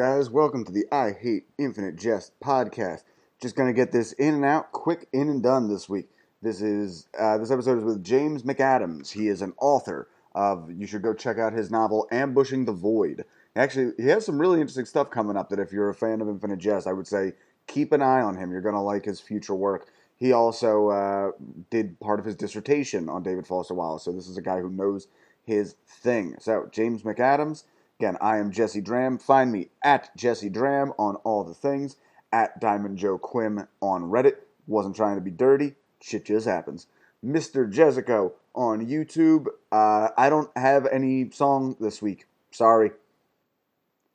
Guys, welcome to the I Hate Infinite Jest podcast. Just gonna get this in and out, quick in and done this week. This is uh, this episode is with James McAdams. He is an author of. You should go check out his novel "Ambushing the Void." Actually, he has some really interesting stuff coming up. That if you're a fan of Infinite Jest, I would say keep an eye on him. You're gonna like his future work. He also uh, did part of his dissertation on David Foster Wallace. So this is a guy who knows his thing. So James McAdams. Again, I am Jesse Draham. Find me at Jesse Draham on all the things, at Diamond Joe Quim on Reddit. Wasn't trying to be dirty. Shit just happens. Mr. Jessico on YouTube. Uh, I don't have any song this week. Sorry.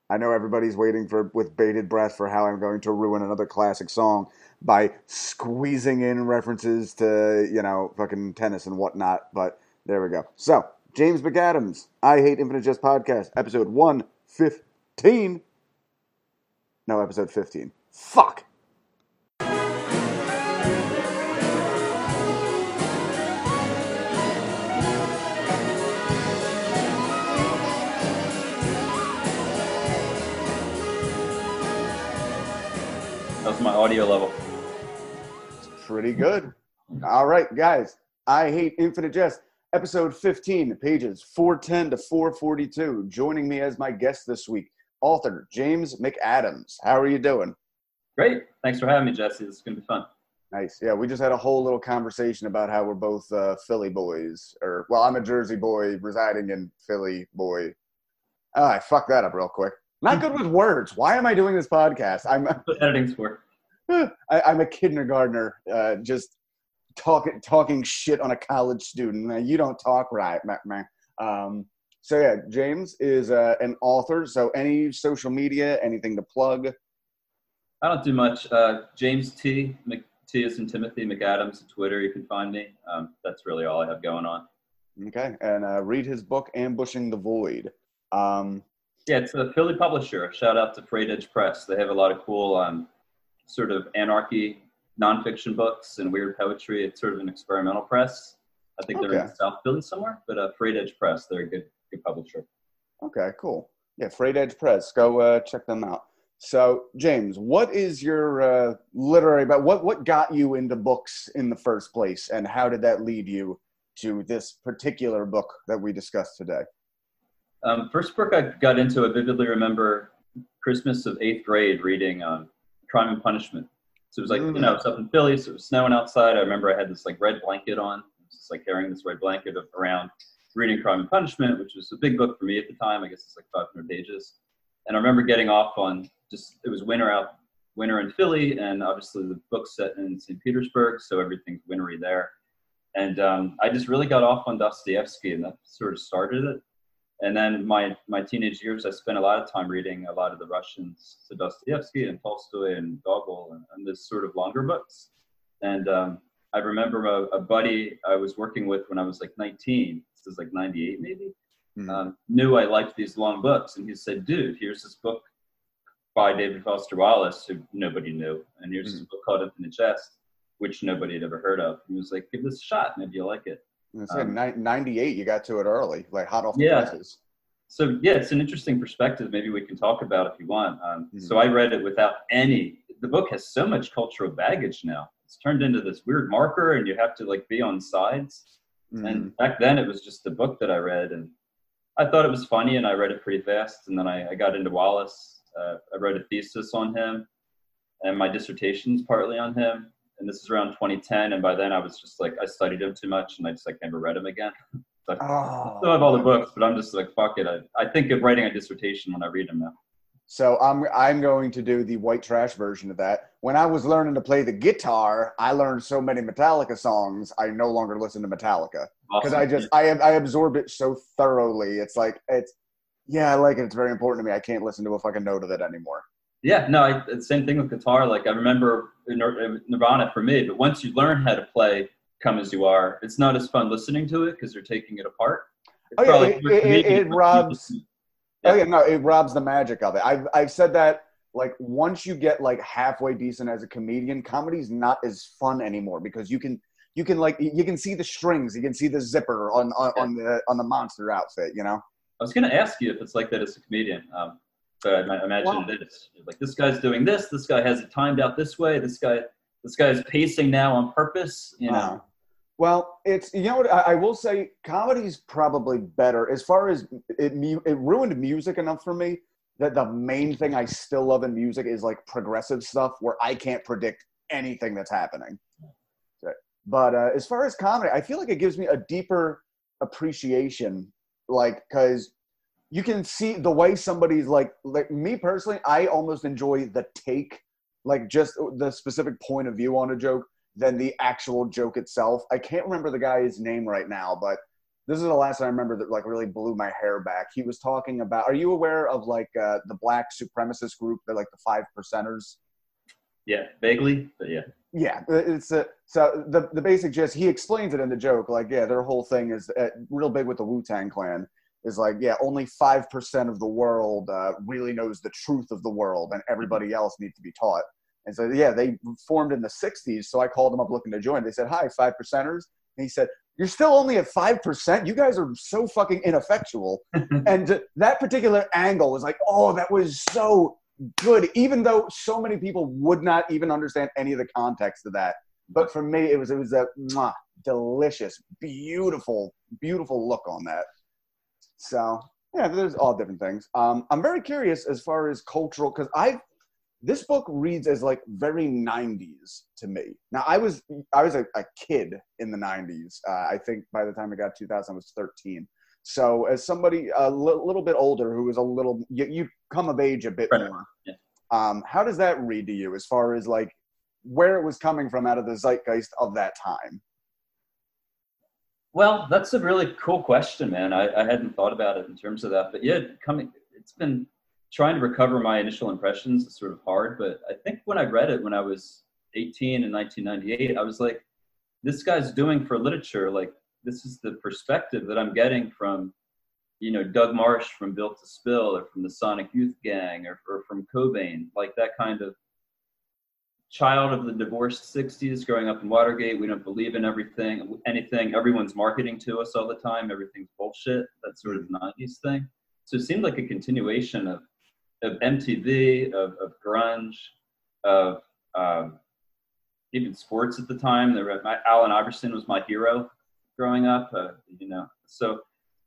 I know everybody's waiting for with bated breath for how I'm going to ruin another classic song by squeezing in references to, you know, fucking tennis and whatnot, but there we go. So, James McAdams, I Hate Infinite Jest podcast, episode 115. No, episode 15. Fuck. That's my audio level. It's Pretty good. All right, guys. I Hate Infinite Jest, episode 15, pages 410 to 442. Joining me as my guest this week, author James McAdams. How are you doing? Great. Thanks for having me, Jesse. This is going to be fun. Nice. Yeah, we just had a whole little conversation about how we're both uh, Philly boys. Or, well, I'm a Jersey boy residing in Philly, boy. Ah, I fucked that up real quick. Not good with words. Why am I doing this podcast? I'm editing's for? I, I'm a kindergartner, uh, just talking talking shit on a college student. You don't talk right, man. man. Um, so yeah, James is uh, an author. So any social media, anything to plug? I don't do much. Uh, James T. Mc, T is in Timothy McAdams on Twitter. You can find me. Um, that's really all I have going on. Okay, and uh, read his book, Ambushing the Void. Um, Yeah, it's a Philly publisher. Shout out to Freight Edge Press. They have a lot of cool um, sort of anarchy nonfiction books and weird poetry. It's sort of an experimental press. I think they're Okay. in South Philly somewhere, but uh, Freight Edge Press. They're a good, good publisher. Okay, cool. Yeah, Freight Edge Press. Go uh, check them out. So, James, what is your uh, literary? But what what got you into books in the first place, and how did that lead you to this particular book that we discussed today? Um, first book I got into, I vividly remember Christmas of eighth grade reading um, Crime and Punishment. So it was like, you know, it's up in Philly, so it was snowing outside. I remember I had this like red blanket on, I just like carrying this red blanket around reading Crime and Punishment, which was a big book for me at the time. I guess it's like 500 pages. And I remember getting off on just, it was winter out, winter in Philly, and obviously the book's set in St. Petersburg, so everything's wintry there. And um, I just really got off on Dostoevsky, and that sort of started it and then my my teenage years, I spent a lot of time reading a lot of the Russians, so Dostoevsky and Tolstoy and Gogol, and, and this sort of longer books. And um, I remember a, a buddy I was working with when I was like 19. This is like 98 maybe. Mhm. Um, knew I liked these long books, and he said, "Dude, here's this book by David Foster Wallace, who nobody knew, and here's this book called Infinite Jest, which nobody had ever heard of." And He was like, "Give this a shot. Maybe you'll like it." I said Um, 98, you got to it early, like hot off the Yeah. presses. So yeah, it's an interesting perspective. Maybe we can talk about if you want. Um, Mhm. So I read it without any. The book has so much cultural baggage now. It's turned into this weird marker, and you have to like be on sides. Mhm. And back then, it was just a book that I read, and I thought it was funny, and I read it pretty fast. And then I, I got into Wallace. Uh, I wrote a thesis on him, and my dissertation's partly on him. And this is around 2010, and by then I was just like I studied him too much, and I just like never read him again. So I Oh. still have all the oh. books, but I'm just like, fuck it. I, I think of writing a dissertation when I read them now. So I'm I'm going to do the white trash version of that. When I was learning to play the guitar, I learned so many Metallica songs. I no longer listen to Metallica because Awesome. I just I I absorb it so thoroughly. It's like it's yeah, I like it. It's very important to me. I can't listen to a fucking note of it anymore. Yeah, no, I, it's same thing with guitar. Like I remember Nirvana for me, but once you learn how to play "Come as You Are," it's not as fun listening to it because you're taking it apart. It's Oh, yeah, it- it- it- it robs- Oh Yeah. yeah, no, it robs the magic of it. I've I've said that like once you get like halfway decent as a comedian, comedy's not as fun anymore because you can you can like you can see the strings, you can see the zipper on on, on the on the monster outfit, you know. I was going to ask you if it's like that as a comedian. Um, So I imagine that it is like this guy's doing this. This guy has it timed out this way. This guy, this guy's pacing now on purpose. You know. Uh, well, it's you know what I, I will say. Comedy's probably better as far as it. It ruined music enough for me that the main thing I still love in music is like progressive stuff where I can't predict anything that's happening. But uh, as far as comedy, I feel like it gives me a deeper appreciation, like because you can see the way somebody's like like me personally i almost enjoy the take like just the specific point of view on a joke than the actual joke itself. I can't remember the guy's name right now but this is the last i remember that like really blew my hair back. He was talking about are you aware of like uh, the black supremacist group? They're like the five percenters. Yeah vaguely but yeah. Yeah it's a, so the, the basic gist he explains it in the joke like yeah their whole thing is uh, real big with the wu-tang clan is like, yeah, only 5% of the world uh, really knows the truth of the world and everybody else needs to be taught. And so, yeah, they formed in the 60s. So I called them up looking to join. They said, hi, five percenters. And he said, you're still only at 5%. You guys are so fucking ineffectual. and that particular angle was like, oh, that was so good, even though so many people would not even understand any of the context of that. But for me, it was, it was a mwah, delicious, beautiful, beautiful look on that. So yeah, there's all different things. Um, I'm very curious as far as cultural because I this book reads as like very 90s to me. Now I was I was a, a kid in the 90s. Uh, I think by the time I got 2000, I was 13. So as somebody a li- little bit older who was a little you, you come of age a bit right. more. Yeah. Um, how does that read to you as far as like where it was coming from out of the zeitgeist of that time? Well, that's a really cool question, man. I, I hadn't thought about it in terms of that, but yeah, coming. It's been trying to recover my initial impressions is sort of hard, but I think when I read it when I was 18 in 1998, I was like, this guy's doing for literature. Like, this is the perspective that I'm getting from, you know, Doug Martsch from Built to Spill or from the Sonic Youth Gang or, or from Cobain, like that kind of child of the divorced 60s growing up in Watergate. We don't believe in everything, anything. Everyone's marketing to us all the time. Everything's bullshit. That sort of 90s thing. So it seemed like a continuation of, of MTV, of, of grunge, of um, even sports at the time. There were, my, Allen Iverson was my hero growing up, uh, you know. So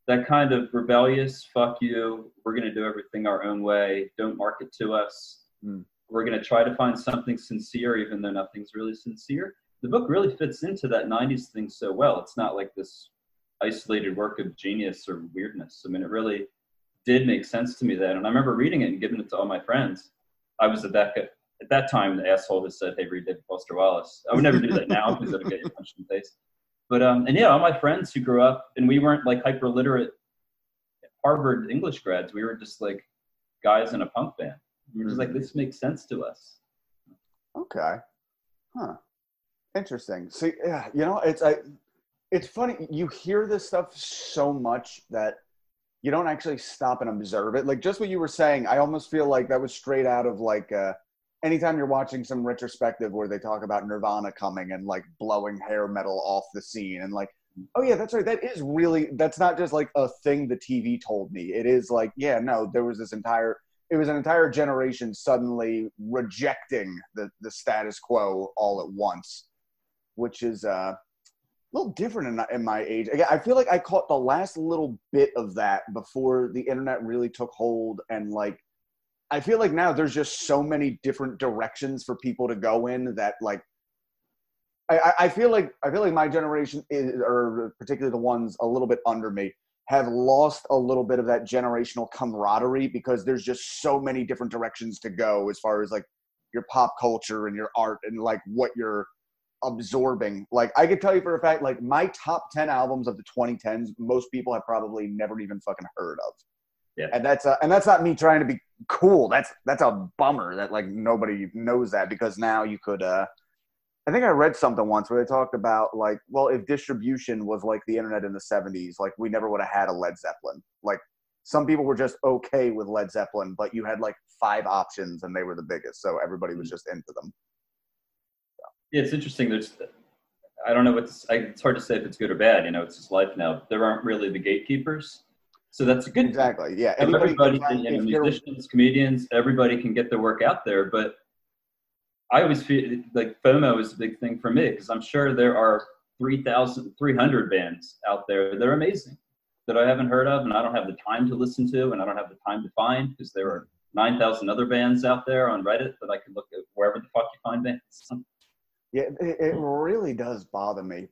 that kind of rebellious, fuck you, we're going to do everything our own way, don't market to us. Mm we're going to try to find something sincere, even though nothing's really sincere. The book really fits into that 90s thing so well. It's not like this isolated work of genius or weirdness. I mean, it really did make sense to me then. And I remember reading it and giving it to all my friends. I was at that, at that time, the asshole who said, hey, read David Foster Wallace. I would never do that now because it'll get punched in the face. But, um, and yeah, all my friends who grew up, and we weren't like hyper literate Harvard English grads. We were just like guys in a punk band. We're just like, this makes sense to us. Okay. Huh. Interesting. So yeah, you know, it's I it's funny, you hear this stuff so much that you don't actually stop and observe it. Like just what you were saying, I almost feel like that was straight out of like uh anytime you're watching some retrospective where they talk about Nirvana coming and like blowing hair metal off the scene and like oh yeah that's right that is really that's not just like a thing the tv told me it is like yeah no there was this entire it was an entire generation suddenly rejecting the, the status quo all at once, which is uh, a little different in, in my age. Again, I feel like I caught the last little bit of that before the internet really took hold. And like, I feel like now there's just so many different directions for people to go in that like, I, I feel like I feel like my generation is, or particularly the ones a little bit under me, have lost a little bit of that generational camaraderie because there's just so many different directions to go as far as like your pop culture and your art and like what you're absorbing. Like I could tell you for a fact, like my top 10 albums of the 2010s, most people have probably never even fucking heard of. Yeah. And that's uh, and that's not me trying to be cool. That's that's a bummer that like nobody knows that because now you could uh I think I read something once where they talked about like, well, if distribution was like the internet in the 70s, like we never would have had a Led Zeppelin. Like some people were just okay with Led Zeppelin, but you had like five options and they were the biggest, so everybody was mm. just into them. So. Yeah, it's interesting. There's, I don't know what's. It's hard to say if it's good or bad. You know, it's just life now. There aren't really the gatekeepers, So that's a good exactly. Yeah, Anybody everybody, you know, musicians, comedians, everybody can get their work out there. But I always feel like FOMO is a big thing for me because I'm sure there are 3,300 bands out there that are amazing that I haven't heard of and I don't have the time to listen to and I don't have the time to find because there are 9,000 other bands out there on Reddit that I can look at wherever the fuck you find bands. Yeah, it, it really does bother me.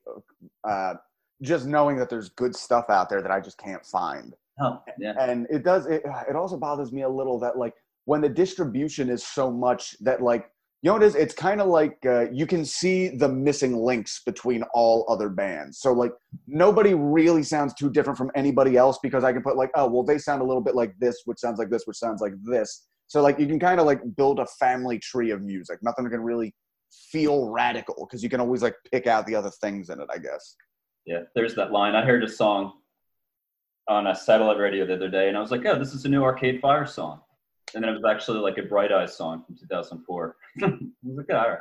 Uh, just knowing that there's good stuff out there that I just can't find. Oh, yeah. And it does. It, it also bothers me a little that like when the distribution is so much that like you know what it is? It's kind of like uh, you can see the missing links between all other bands. So like nobody really sounds too different from anybody else because I can put like oh well they sound a little bit like this, which sounds like this, which sounds like this. So like you can kind of like build a family tree of music. Nothing can really feel radical because you can always like pick out the other things in it. I guess. Yeah, there's that line. I heard a song on a satellite radio the other day, and I was like, "Oh, this is a new Arcade Fire song," and then it was actually like a Bright Eyes song from 2004. I was like, "All right."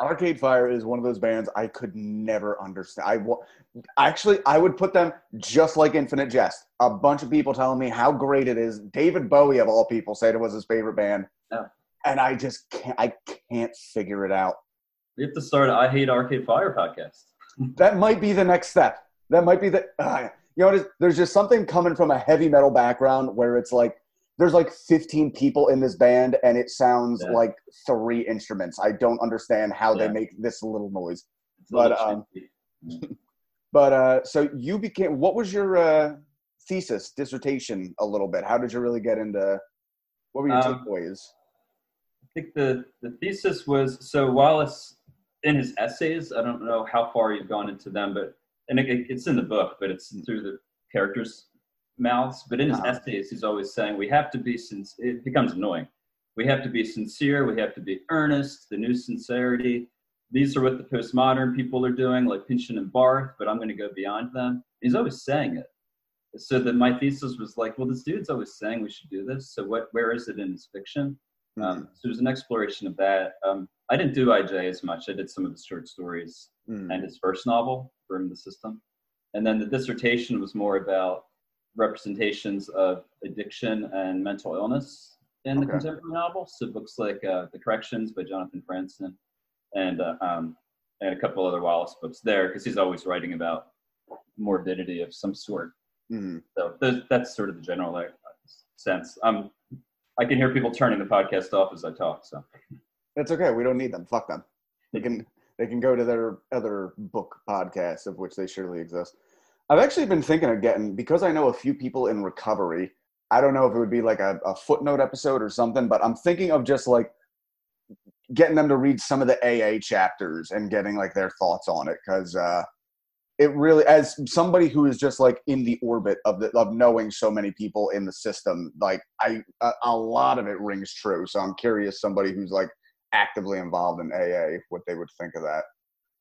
Arcade Fire is one of those bands I could never understand. I actually I would put them just like Infinite Jest. A bunch of people telling me how great it is. David Bowie of all people said it was his favorite band, yeah. and I just can't. I can't figure it out. We have to start. I hate Arcade Fire podcast that might be the next step. That might be the. Uh, you know, there's just something coming from a heavy metal background where it's like there's like 15 people in this band and it sounds yeah. like three instruments. I don't understand how yeah. they make this little noise. It's but um, but uh, so you became. What was your uh, thesis, dissertation, a little bit? How did you really get into? What were your um, takeaways? I think the the thesis was so Wallace in his essays, I don't know how far you've gone into them, but and it, it's in the book, but it's through the characters' mouths. But in his uh-huh. essays, he's always saying we have to be since it becomes annoying. We have to be sincere. We have to be earnest. The new sincerity. These are what the postmodern people are doing, like Pynchon and Barth. But I'm going to go beyond them. He's always saying it. So that my thesis was like, well, this dude's always saying we should do this. So what? Where is it in his fiction? Um, mm-hmm. Um, so it was an exploration of that. Um, I didn't do IJ as much. I did some of his short stories mm. and his first novel, Broom of the System. And then the dissertation was more about representations of addiction and mental illness in okay. the contemporary novel. So books like uh, The Corrections by Jonathan Franzen and, uh, um, and a couple other Wallace books there because he's always writing about morbidity of some sort. Mm. So that's sort of the general uh, sense. Um, I can hear people turning the podcast off as I talk. So it's okay. We don't need them. Fuck them. They can they can go to their other book podcasts, of which they surely exist. I've actually been thinking of getting because I know a few people in recovery. I don't know if it would be like a, a footnote episode or something, but I'm thinking of just like getting them to read some of the AA chapters and getting like their thoughts on it because uh, it really as somebody who is just like in the orbit of the of knowing so many people in the system like i a, a, lot of it rings true so i'm curious somebody who's like actively involved in aa what they would think of that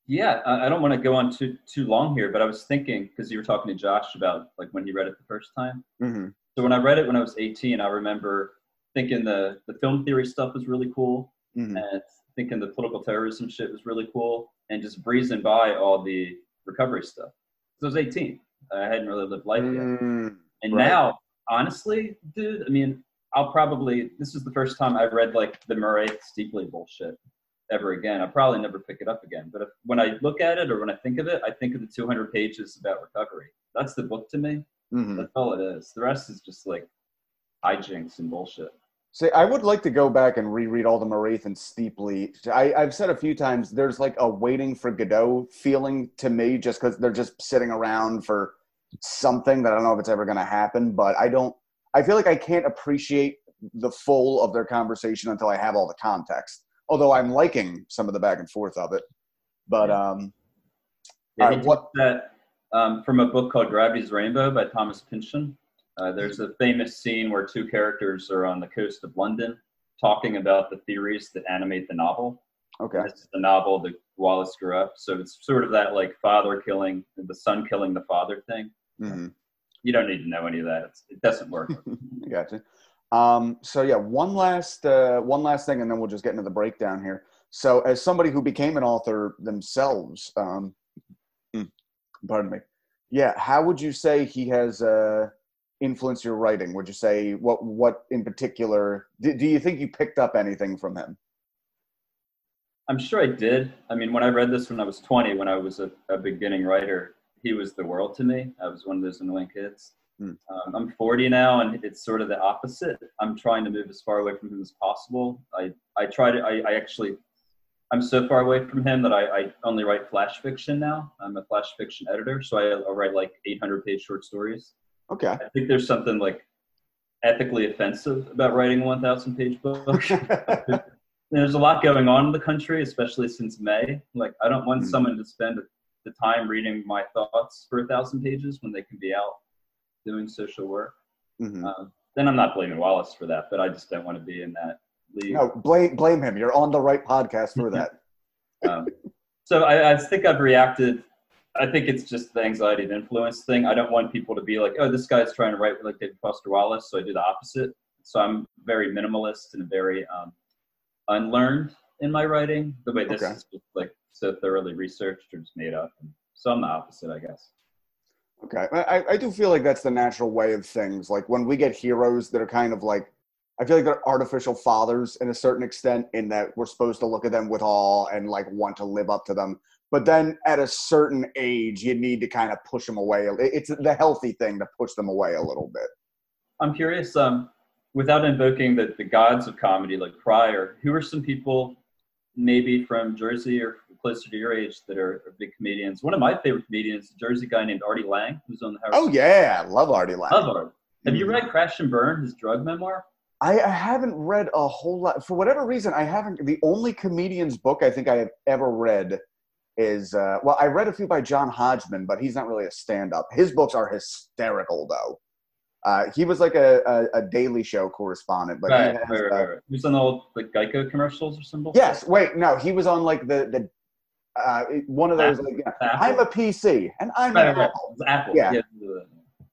yeah i don't want to go on too too long here but i was thinking because you were talking to josh about like when he read it the first time mm-hmm. so when i read it when i was 18 i remember thinking the the film theory stuff was really cool mm-hmm. and thinking the political terrorism shit was really cool and just breezing by all the recovery stuff. So I was 18. I hadn't really lived life yet. Mm, and right. now, honestly, dude, I mean, I'll probably, this is the first time I read like the Marathe Steeply bullshit ever again. I'll probably never pick it up again. But if, when I look at it or when I think of it, I think of the 200 pages about recovery. That's the book to me. Mm-hmm. That's all it is. The rest is just like hijinks and bullshit. See, I would like to go back and reread all the Marathe Steeply. I, I've said a few times there's like a waiting for Godot feeling to me just because they're just sitting around for something that I don't know if it's ever going to happen. But I don't, I feel like I can't appreciate the full of their conversation until I have all the context. Although I'm liking some of the back and forth of it. But, um, yeah, what that um, from a book called Gravity's Rainbow by Thomas Pynchon. Uh, there's a famous scene where two characters are on the coast of London talking about the theories that animate the novel. Okay. This is the novel that Wallace grew up. So it's sort of that like father killing, the son killing the father thing. Mm-hmm. You don't need to know any of that. It's, it doesn't work. gotcha. Um, so yeah, one last uh, one last thing, and then we'll just get into the breakdown here. So, as somebody who became an author themselves, um, hmm, pardon me, yeah, how would you say he has uh, influenced your writing? Would you say what what in particular? Do, do you think you picked up anything from him? I'm sure I did. I mean, when I read this when I was 20, when I was a, a beginning writer, he was the world to me. I was one of those annoying kids. Hmm. Um, I'm 40 now, and it's sort of the opposite. I'm trying to move as far away from him as possible. I I try to. I, I actually. I'm so far away from him that I, I only write flash fiction now. I'm a flash fiction editor, so I, I write like 800 page short stories. Okay. I think there's something like ethically offensive about writing a 1,000 page book. there's a lot going on in the country, especially since May. Like, I don't want Mm. someone to spend the time reading my thoughts for a thousand pages when they can be out doing social work. Mhm. Um, then I'm not blaming Wallace for that, but I just don't want to be in that league. No, blame blame him. You're on the right podcast for that. Um, so I, I think I've reacted. I think it's just the anxiety and influence thing. I don't want people to be like, "Oh, this guy's trying to write like David Foster Wallace," so I do the opposite. So I'm very minimalist and very um, unlearned in my writing. The way this Okay. is just like so thoroughly researched or just made up. So I'm the opposite, I guess. Okay, I, I do feel like that's the natural way of things. Like when we get heroes that are kind of like, I feel like they're artificial fathers in a certain extent, in that we're supposed to look at them with awe and like want to live up to them. But then at a certain age, you need to kind of push them away. It's the healthy thing to push them away a little bit. I'm curious, um, without invoking the, the gods of comedy like Pryor, who are some people maybe from Jersey or closer to your age that are, are big comedians? One of my favorite comedians, a Jersey guy named Artie Lange, who's on the Howard Oh yeah, I love Artie Lange. Love Art. Have you Mhm. read Crash and Burn, his drug memoir? I, I haven't read a whole lot. For whatever reason, I haven't. The only comedian's book I think I have ever read is uh, well, I read a few by John Hodgman, but he's not really a stand-up. His books are hysterical, though. Uh, he was like a, a, a Daily Show correspondent, but he has, right, right, uh, right, right. He was on the old like Geico commercials or something. yes. Wait, no, he was on like the the uh, one of those. Like, yeah, I'm a PC and I'm right, an right. Apple. Apple. Yeah. Yeah.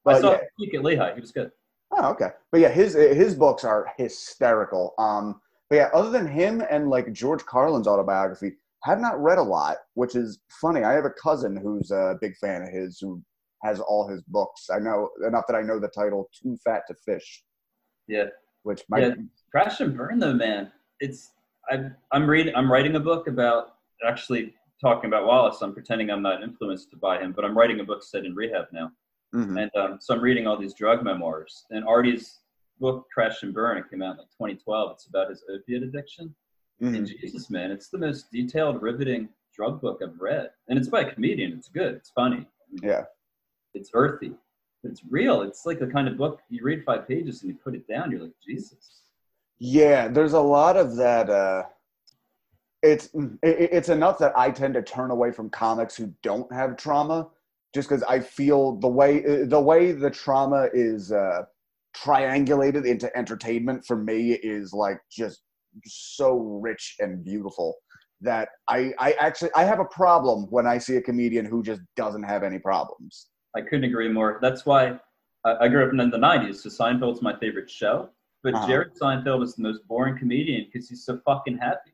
I saw yeah. at Lehigh. He was good. Oh, okay. But yeah, his his books are hysterical. Um, but yeah, other than him and like George Carlin's autobiography, have not read a lot, which is funny. I have a cousin who's a big fan of his who has all his books. I know enough that I know the title "Too Fat to Fish," Yeah. which might Yeah. Crash and Burn though, man. It's I I'm reading I'm writing a book about actually talking about Wallace. I'm pretending I'm not influenced by him, but I'm writing a book set in rehab now. Mhm. And um, so I'm reading all these drug memoirs. And Artie's book, Crash and Burn, came out in like 2012. It's about his opiate addiction. Mhm. And Jesus, man, it's the most detailed, riveting drug book I've read. And it's by a comedian. It's good. It's funny. Yeah. It's earthy. It's real. It's like the kind of book you read five pages and you put it down. You're like, Jesus. Yeah, there's a lot of that. Uh, it's it, it's enough that I tend to turn away from comics who don't have trauma, just because I feel the way the way the trauma is uh, triangulated into entertainment for me is like just so rich and beautiful that I I actually I have a problem when I see a comedian who just doesn't have any problems. I couldn't agree more. That's why I, grew up in the 90s, so Seinfeld's my favorite show. But Uh-huh. Jerry Seinfeld is the most boring comedian because he's so fucking happy.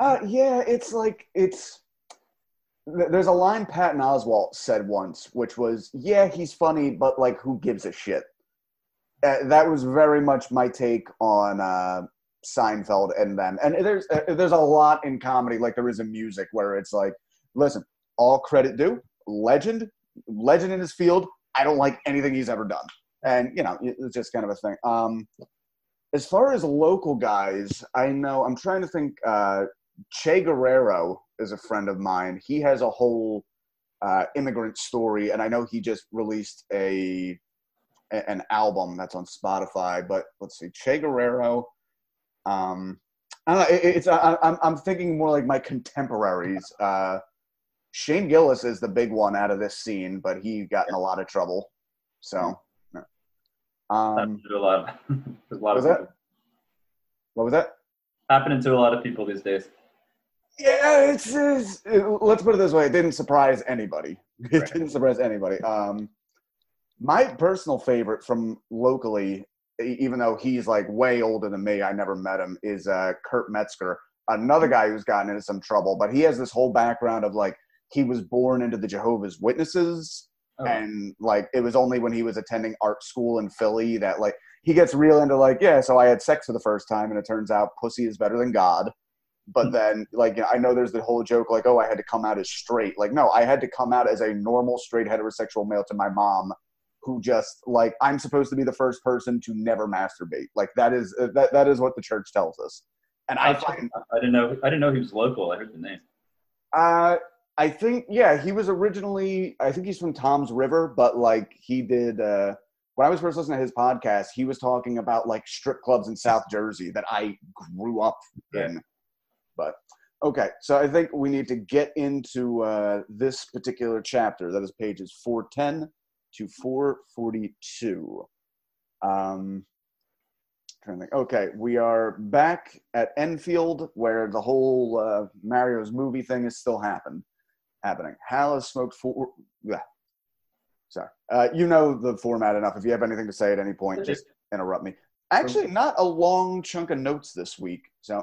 Uh, yeah, it's like it's. There's a line Patton Oswalt said once, which was, "Yeah, he's funny, but like, who gives a shit?" Uh, that was very much my take on uh, Seinfeld and them. And there's uh, there's a lot in comedy, like there is in music, where it's like, listen, all credit due, legend, legend in his field. I don't like anything he's ever done, and you know, it's just kind of a thing. Um, as far as local guys, I know I'm trying to think. Uh, Che Guerrero is a friend of mine. He has a whole uh, immigrant story, and I know he just released a, an album that's on Spotify. But let's see, Che Guerrero. Um, I don't know. It, it's I, I'm I'm thinking more like my contemporaries. Uh, Shane Gillis is the big one out of this scene, but he got in a lot of trouble. So, no. um, a lot of, a lot of that? what was that? happening to a lot of people these days. Yeah, it's, it's it- let's put it this way: it didn't surprise anybody. It Right. didn't surprise anybody. Um, my personal favorite from locally, even though he's like way older than me, I never met him, is uh, Kurt Metzger, another guy who's gotten into some trouble. But he has this whole background of like he was born into the Jehovah's Witnesses Oh. and like it was only when he was attending art school in Philly that like he gets real into like yeah so I had sex for the first time and it turns out pussy is better than God but then like you know, I know there's the whole joke like oh I had to come out as straight like no I had to come out as a normal straight heterosexual male to my mom who just like I'm supposed to be the first person to never masturbate like that is uh, that that is what the church tells us and I I, find I didn't know. I didn't know he was local. I heard the name. uh, I think yeah, he was originally. I think he's from Toms River, but like he did. Uh, when I was first listening to his podcast, he was talking about like strip clubs in South Jersey that I grew up in. Okay, so I think we need to get into uh, this particular chapter. That is pages four ten to four forty two. Um, trying to think. Okay, we are back at Enfield, where the whole uh, Mario's movie thing is still happen, happening. Hal has smoked four. Yeah. Sorry. Uh, you know the format enough. If you have anything to say at any point, just interrupt me. Actually, not a long chunk of notes this week. So,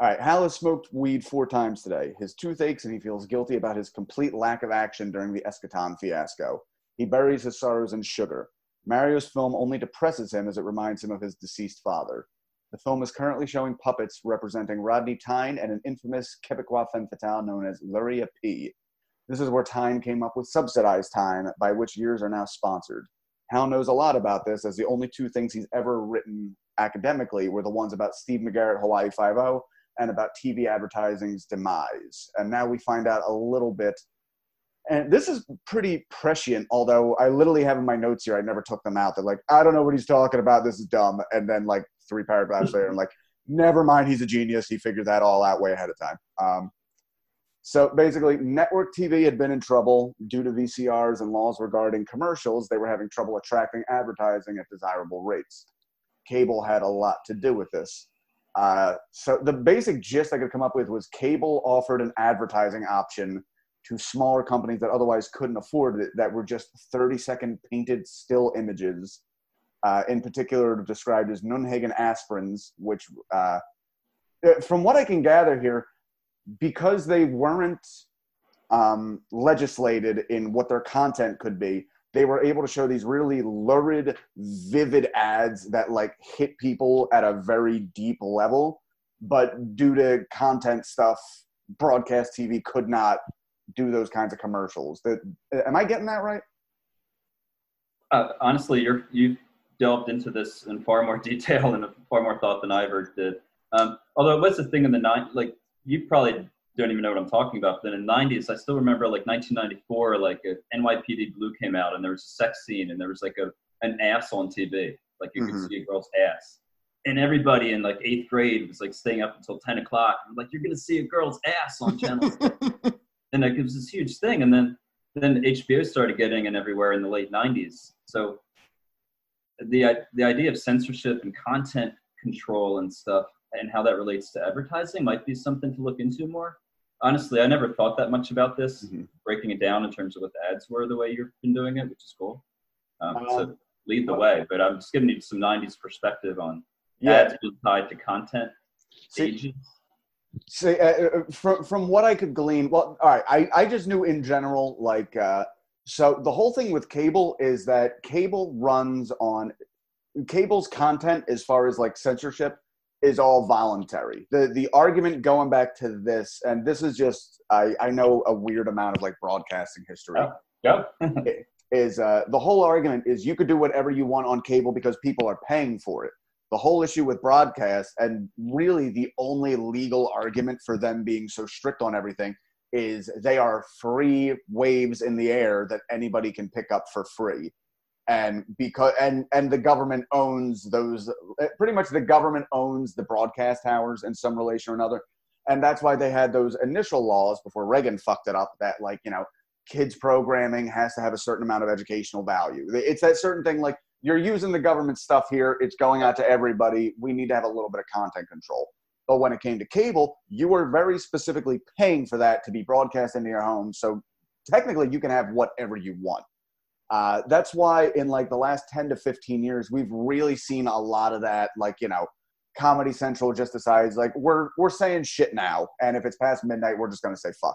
all right, Hal has smoked weed four times today. His tooth aches and he feels guilty about his complete lack of action during the Eschaton fiasco. He buries his sorrows in sugar. Mario's film only depresses him as it reminds him of his deceased father. The film is currently showing puppets representing Rodney Tine and an infamous Quebecois femme fatale known as Luria P. This is where Tine came up with subsidized time, by which years are now sponsored. Hal knows a lot about this, as the only two things he's ever written academically were the ones about Steve McGarrett, Hawaii Five-O, and about TV advertising's demise. And now we find out a little bit. And this is pretty prescient, although I literally have in my notes here, I never took them out. They're like, I don't know what he's talking about. This is dumb. And then, like, three paragraphs later, I'm like, never mind. He's a genius. He figured that all out way ahead of time. Um, so basically, network TV had been in trouble due to VCRs and laws regarding commercials. They were having trouble attracting advertising at desirable rates. Cable had a lot to do with this. Uh, so the basic gist I could come up with was cable offered an advertising option to smaller companies that otherwise couldn't afford it that were just 30 second painted still images. Uh, in particular described as Nunhagen aspirins, which, uh, from what I can gather here, because they weren't um, legislated in what their content could be, they were able to show these really lurid, vivid ads that like hit people at a very deep level. But due to content stuff, broadcast TV could not do those kinds of commercials. That am I getting that right? Uh, honestly, you're you delved into this in far more detail and far more thought than I ever did. Um, although it was the thing in the nine, like you probably don't even know what I'm talking about. But then in the 90s, I still remember like 1994, like a NYPD Blue came out and there was a sex scene and there was like a an ass on TV, like you Mhm. could see a girl's ass. And everybody in like eighth grade was like staying up until 10 o'clock. Like you're gonna see a girl's ass on channel, and like, it was this huge thing. And then then HBO started getting in everywhere in the late 90s. So the the idea of censorship and content control and stuff and how that relates to advertising might be something to look into more. Honestly, I never thought that much about this, Mhm. breaking it down in terms of what the ads were the way you've been doing it, which is cool. Um, so Um, lead the way, but I'm just giving you some 90s perspective on Yeah. ads being tied to content See, stages. See, uh, uh, from from what I could glean, well, all right, I, I just knew in general, like, uh, so the whole thing with cable is that cable runs on cable's content as far as like censorship is all voluntary. The the argument going back to this, and this is just I I know a weird amount of like broadcasting history Oh. Yep. is uh, the whole argument is you could do whatever you want on cable because people are paying for it. The whole issue with broadcast, and really the only legal argument for them being so strict on everything, is they are free waves in the air that anybody can pick up for free. And because and and the government owns those, pretty much the government owns the broadcast towers in some relation or another, and that's why they had those initial laws before Reagan fucked it up. That like you know kids programming has to have a certain amount of educational value. It's that certain thing like you're using the government stuff here, it's going out to everybody. We need to have a little bit of content control. But when it came to cable, you were very specifically paying for that to be broadcast into your home. So technically, you can have whatever you want. Uh, that's why in like the last 10 to 15 years, we've really seen a lot of that. Like, you know, Comedy Central just decides like we're we're saying shit now, and if it's past midnight, we're just gonna say fuck.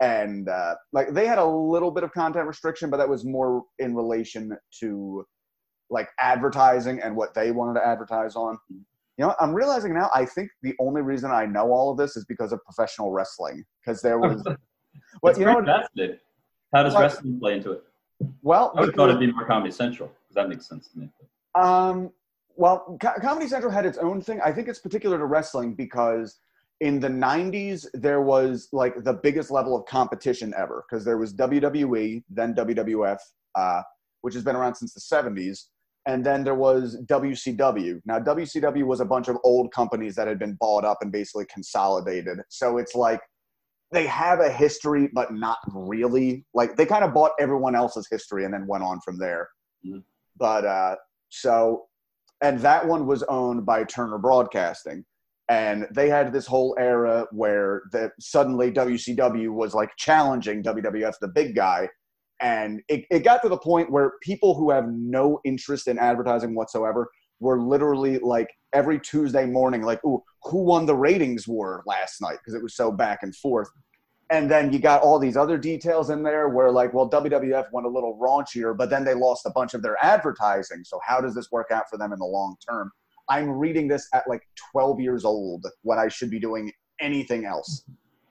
and uh, like they had a little bit of content restriction, but that was more in relation to like advertising and what they wanted to advertise on. You know, I'm realizing now. I think the only reason I know all of this is because of professional wrestling, because there was. well, you know, fascinating. How does wrestling play into it? Well, I would thought it'd be more Comedy Central because that makes sense to me. Um, well, Co- Comedy Central had its own thing. I think it's particular to wrestling because in the 90s there was like the biggest level of competition ever because there was WWE, then WWF, uh, which has been around since the 70s, and then there was WCW. Now WCW was a bunch of old companies that had been bought up and basically consolidated. So it's like they have a history, but not really. Like they kind of bought everyone else's history and then went on from there. Mm-hmm. But uh, so, and that one was owned by Turner Broadcasting and they had this whole era where the, suddenly WCW was like challenging WWF, the big guy, and it, it got to the point where people who have no interest in advertising whatsoever were literally like every Tuesday morning, like, "Ooh, who won the ratings war last night?" Because it was so back and forth. And then you got all these other details in there where, like, well, WWF went a little raunchier, but then they lost a bunch of their advertising. So how does this work out for them in the long term? I'm reading this at like 12 years old when I should be doing anything else.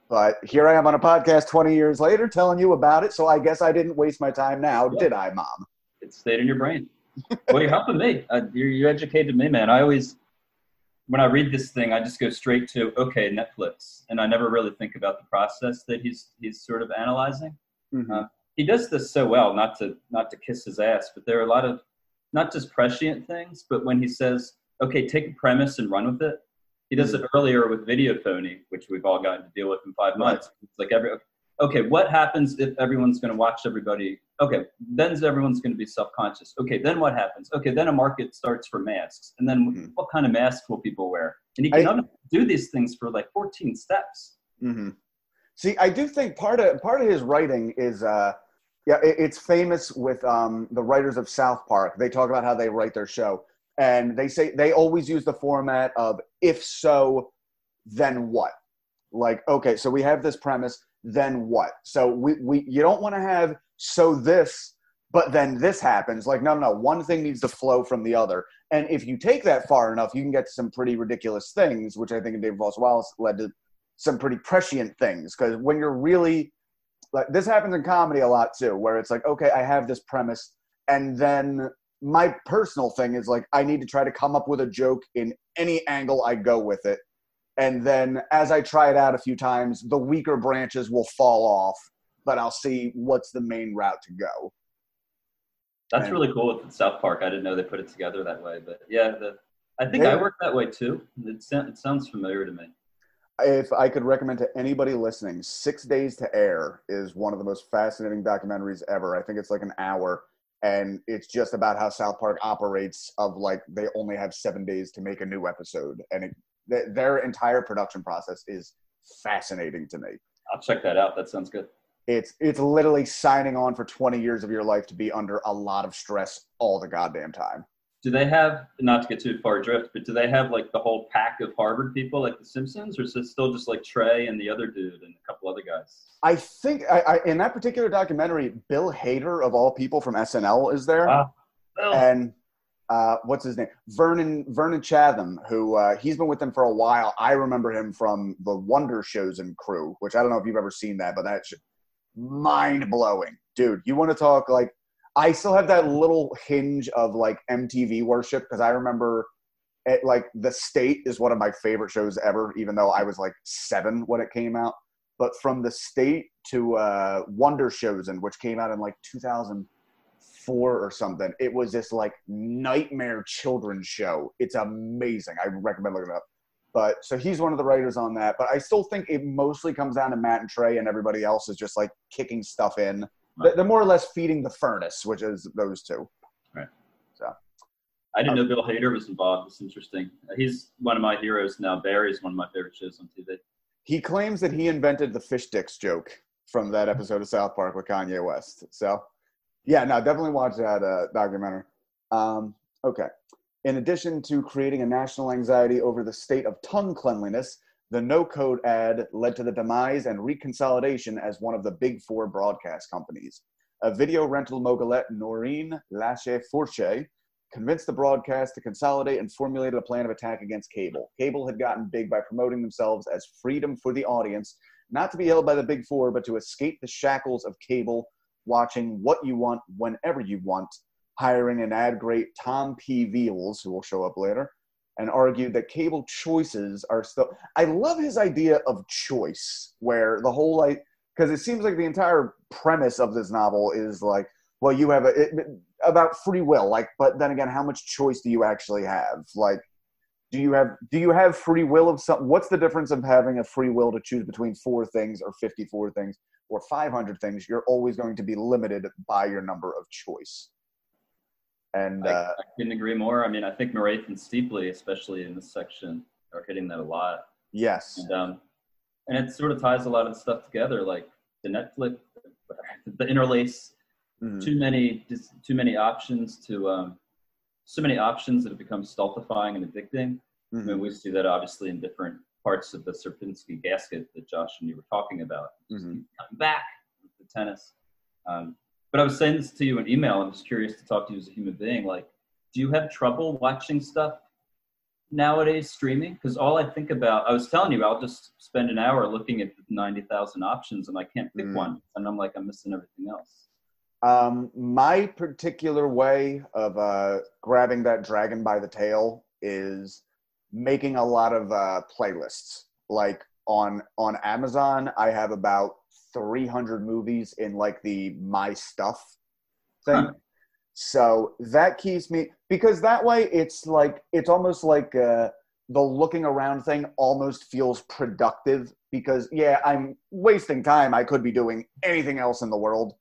But here I am on a podcast 20 years later telling you about it. So I guess I didn't waste my time now, yeah. did I, Mom? It stayed in your brain. well, you're helping me. Uh, you you educated me, man. I always, when I read this thing, I just go straight to okay, Netflix, and I never really think about the process that he's he's sort of analyzing. Mm-hmm. Uh, he does this so well. Not to not to kiss his ass, but there are a lot of not just prescient things, but when he says okay, take a premise and run with it. He does mm-hmm. it earlier with video phony, which we've all gotten to deal with in five months. Right. It's like every okay, what happens if everyone's going to watch everybody? Okay, then everyone's going to be self-conscious. Okay, then what happens? Okay, then a market starts for masks, and then mm-hmm. what kind of masks will people wear? And you can I, do these things for like 14 steps. Mm-hmm. See, I do think part of part of his writing is. Uh, yeah, it, it's famous with um, the writers of South Park. They talk about how they write their show and they say they always use the format of if so then what like okay so we have this premise then what? So we, we you don't want to have so this but then this happens. Like no no one thing needs to flow from the other. And if you take that far enough you can get to some pretty ridiculous things which i think in david foster wallace led to some pretty prescient things. Because when you're really like this happens in comedy a lot too where it's like okay i have this premise and then my personal thing is like I need to try to come up with a joke in any angle I go with it. And then as I try it out a few times, the weaker branches will fall off, but I'll see what's the main route to go. That's and, really cool with South Park. I didn't know they put it together that way, but yeah, the, I think I work that way too. It, it sounds familiar to me. If I could recommend to anybody listening, Six Days to Air is one of the most fascinating documentaries ever. I think it's like an hour and it's just about how South Park operates. Of like they only have seven days to make a new episode, and it, th- their entire production process is fascinating to me. I'll check that out. That sounds good. It's it's literally signing on for 20 years of your life to be under a lot of stress all the goddamn time do they have not to get too far adrift, but do they have like the whole pack of Harvard people like the Simpsons, or is it still just like Trey and the other dude and a couple other guys? I think I, I, in that particular documentary, Bill Hader of all people from SNL is there, wow. and uh, what's his name? Vernon Vernon Chatman, who uh, he's been with them for a while. I remember him from the Wonder Showzen and Crew, which I don't know if you've ever seen that, but that's mind blowing, dude. You want to talk like I still have that little hinge of like MTV worship because I remember it, like The State is one of my favorite shows ever, even though I was like seven when it came out. But from The State to uh, Wonder Shows, and which came out in like 2004 or something, it was this like nightmare children's show. It's amazing. I recommend looking it up. But so he's one of the writers on that. But I still think it mostly comes down to Matt and Trey, and everybody else is just like kicking stuff in Right. They're more or less feeding the furnace, which is those two. Right. So. I didn't um, know Bill Hader was involved. It's interesting. He's one of my heroes now. Barry is one of my favorite shows on TV. He claims that he invented the fish sticks joke from that episode of South Park with Kanye West. So, yeah, no, definitely watch that uh, documentary. Um, okay. In addition to creating a national anxiety over the state of tongue cleanliness, The no code ad led to the demise and reconsolidation as one of the big four broadcast companies. A video rental mogulette, Noreen Lace-Forché, convinced the broadcast to consolidate and formulated a plan of attack against cable. Cable had gotten big by promoting themselves as freedom for the audience, not to be held by the big four, but to escape the shackles of cable, watching what you want whenever you want, hiring an ad great Tom P. Veals, who will show up later, and argued that cable choices are still. I love his idea of choice, where the whole like, because it seems like the entire premise of this novel is like, well, you have a, it, about free will, like, but then again, how much choice do you actually have? Like, do you have do you have free will of some? What's the difference of having a free will to choose between four things or fifty-four things or five hundred things? You're always going to be limited by your number of choice. And I, uh, I couldn't agree more. I mean, I think Marathe and Steeply, especially in this section, are hitting that a lot. yes, And um, and it sort of ties a lot of the stuff together, like the Netflix, the interlace, Mhm. too many, too many options to um, so many options that have become stultifying and addicting. I Mhm. mean, we see that obviously in different parts of the Sierpinski gasket that Josh and you were talking about. Just Mhm. coming back with the tennis. Um, but I was saying this to you in email. I'm just curious to talk to you as a human being. Like, do you have trouble watching stuff nowadays streaming? Because all I think about, I was telling you, I'll just spend an hour looking at 90,000 options and I can't pick Mm. one. And I'm like, I'm missing everything else. Um, my particular way of uh, grabbing that dragon by the tail is making a lot of uh, playlists. Like on on Amazon, I have about 300 movies in like the my stuff thing. Huh. So that keeps me because that way it's like it's almost like uh, the looking around thing almost feels productive because yeah, I'm wasting time. I could be doing anything else in the world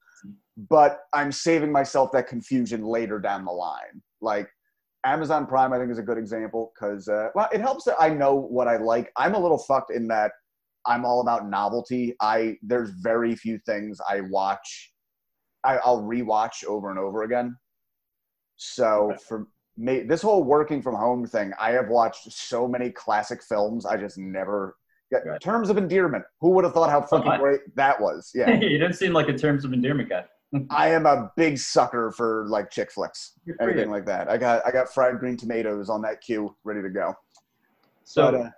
but I'm saving myself that confusion later down the line. Like Amazon Prime, I think is a good example because uh, well, it helps that I know what I like. I'm a little fucked in that I'm all about novelty. I there's very few things I watch. I, I'll rewatch over and over again. So Okay. for me, this whole working from home thing, I have watched so many classic films. I just never. Yeah, Right. Terms of Endearment. Who would have thought how fucking I- great that was? Yeah. you don't seem like a terms of endearment guy. I am a big sucker for like chick flicks, anything like that. I got I got fried green tomatoes on that queue, ready to go. So, But, uh,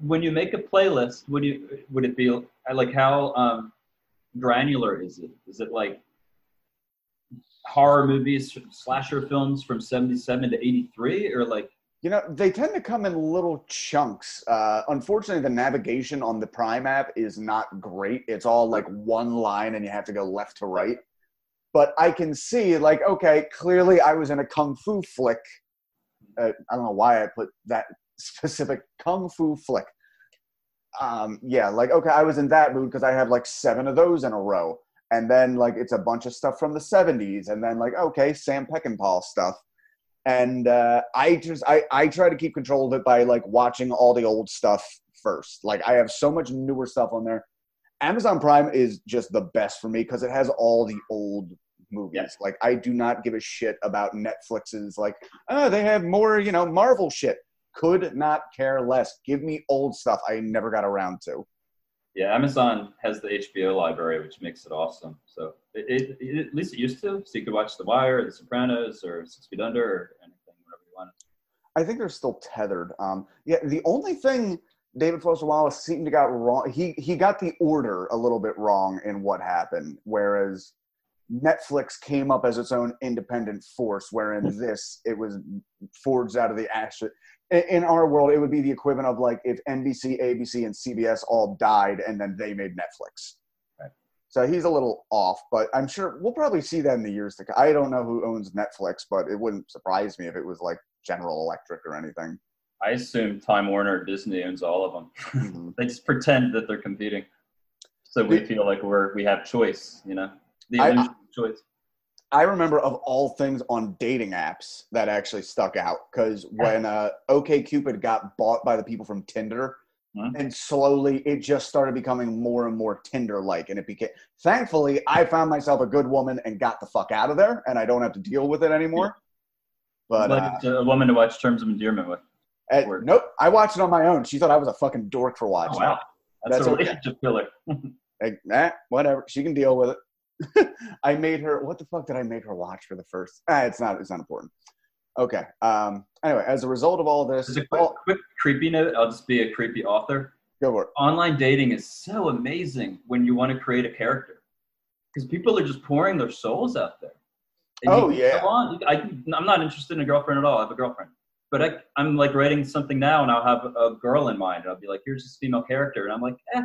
when you make a playlist, would you would it be like how um, granular is it? Is it like horror movies, slasher films from '77 to '83, or like You know, they tend to come in little chunks. Uh, unfortunately, the navigation on the Prime app is not great. It's all like one line, and you have to go left to right. But I can see, like, okay, clearly I was in a kung fu flick. Uh, I don't know why I put that specific kung fu flick. Um, yeah, like, okay, I was in that mood because I have like seven of those in a row. And then, like, it's a bunch of stuff from the 70s. And then, like, okay, Sam Peckinpah stuff and uh, I just I, I try to keep control of it by like watching all the old stuff first. Like I have so much newer stuff on there. Amazon Prime is just the best for me because it has all the old movies. Yeah. Like I do not give a shit about Netflix's like oh they have more you know Marvel shit. Could not care less. Give me old stuff I never got around to. yeah, Amazon has the HBO library, which makes it awesome. So it, it, it- at least it used to, so you could watch The Wire, The Sopranos, or Six Feet Under, or anything, whatever you wanted. I think they're still tethered. Um, yeah, the only thing David Foster Wallace seemed to got wrong, he he got the order a little bit wrong in what happened, whereas Netflix came up as its own independent force, wherein this it was forged out of the ashes. In, our world, it would be the equivalent of like if NBC, ABC, and CBS all died and then they made Netflix. Right. So he's a little off, but I'm sure we'll probably see that in the years to come. I don't know who owns Netflix, but it wouldn't surprise me if it was like General Electric or anything. I assume Time Warner, Disney owns all of them. Mhm. they just pretend that they're competing, so we feel like we're we have choice. You know, the I- of choice. I remember of all things on dating apps that actually stuck out because when uh, OKCupid got bought by the people from Tinder, Mhm. and slowly it just started becoming more and more Tinder-like, and it became. Thankfully, I found myself a good woman and got the fuck out of there, and I don't have to deal with it anymore. But like uh, it's a woman to watch Terms of Endearment with. And, Word. nope, I watched it on my own. She thought I was a fucking dork for Oh, watching. wow. That's, That's a okay. killer. Like, nah, whatever. She can deal with it. I made her. What the fuck did I make her watch for the first? Ah, it's not. It's not important. Okay. Um. Anyway, as a result of all this, a quick, all, quick creepy note, I'll just be a creepy author. go for it. Online dating is so amazing when you want to create a character because people are just pouring their souls out there. And Oh, you yeah. on. I, I'm not interested in a girlfriend at all. I have a girlfriend. But I, I'm like writing something now and I'll have a girl in mind. And I'll be like, here's this female character. And I'm like, eh,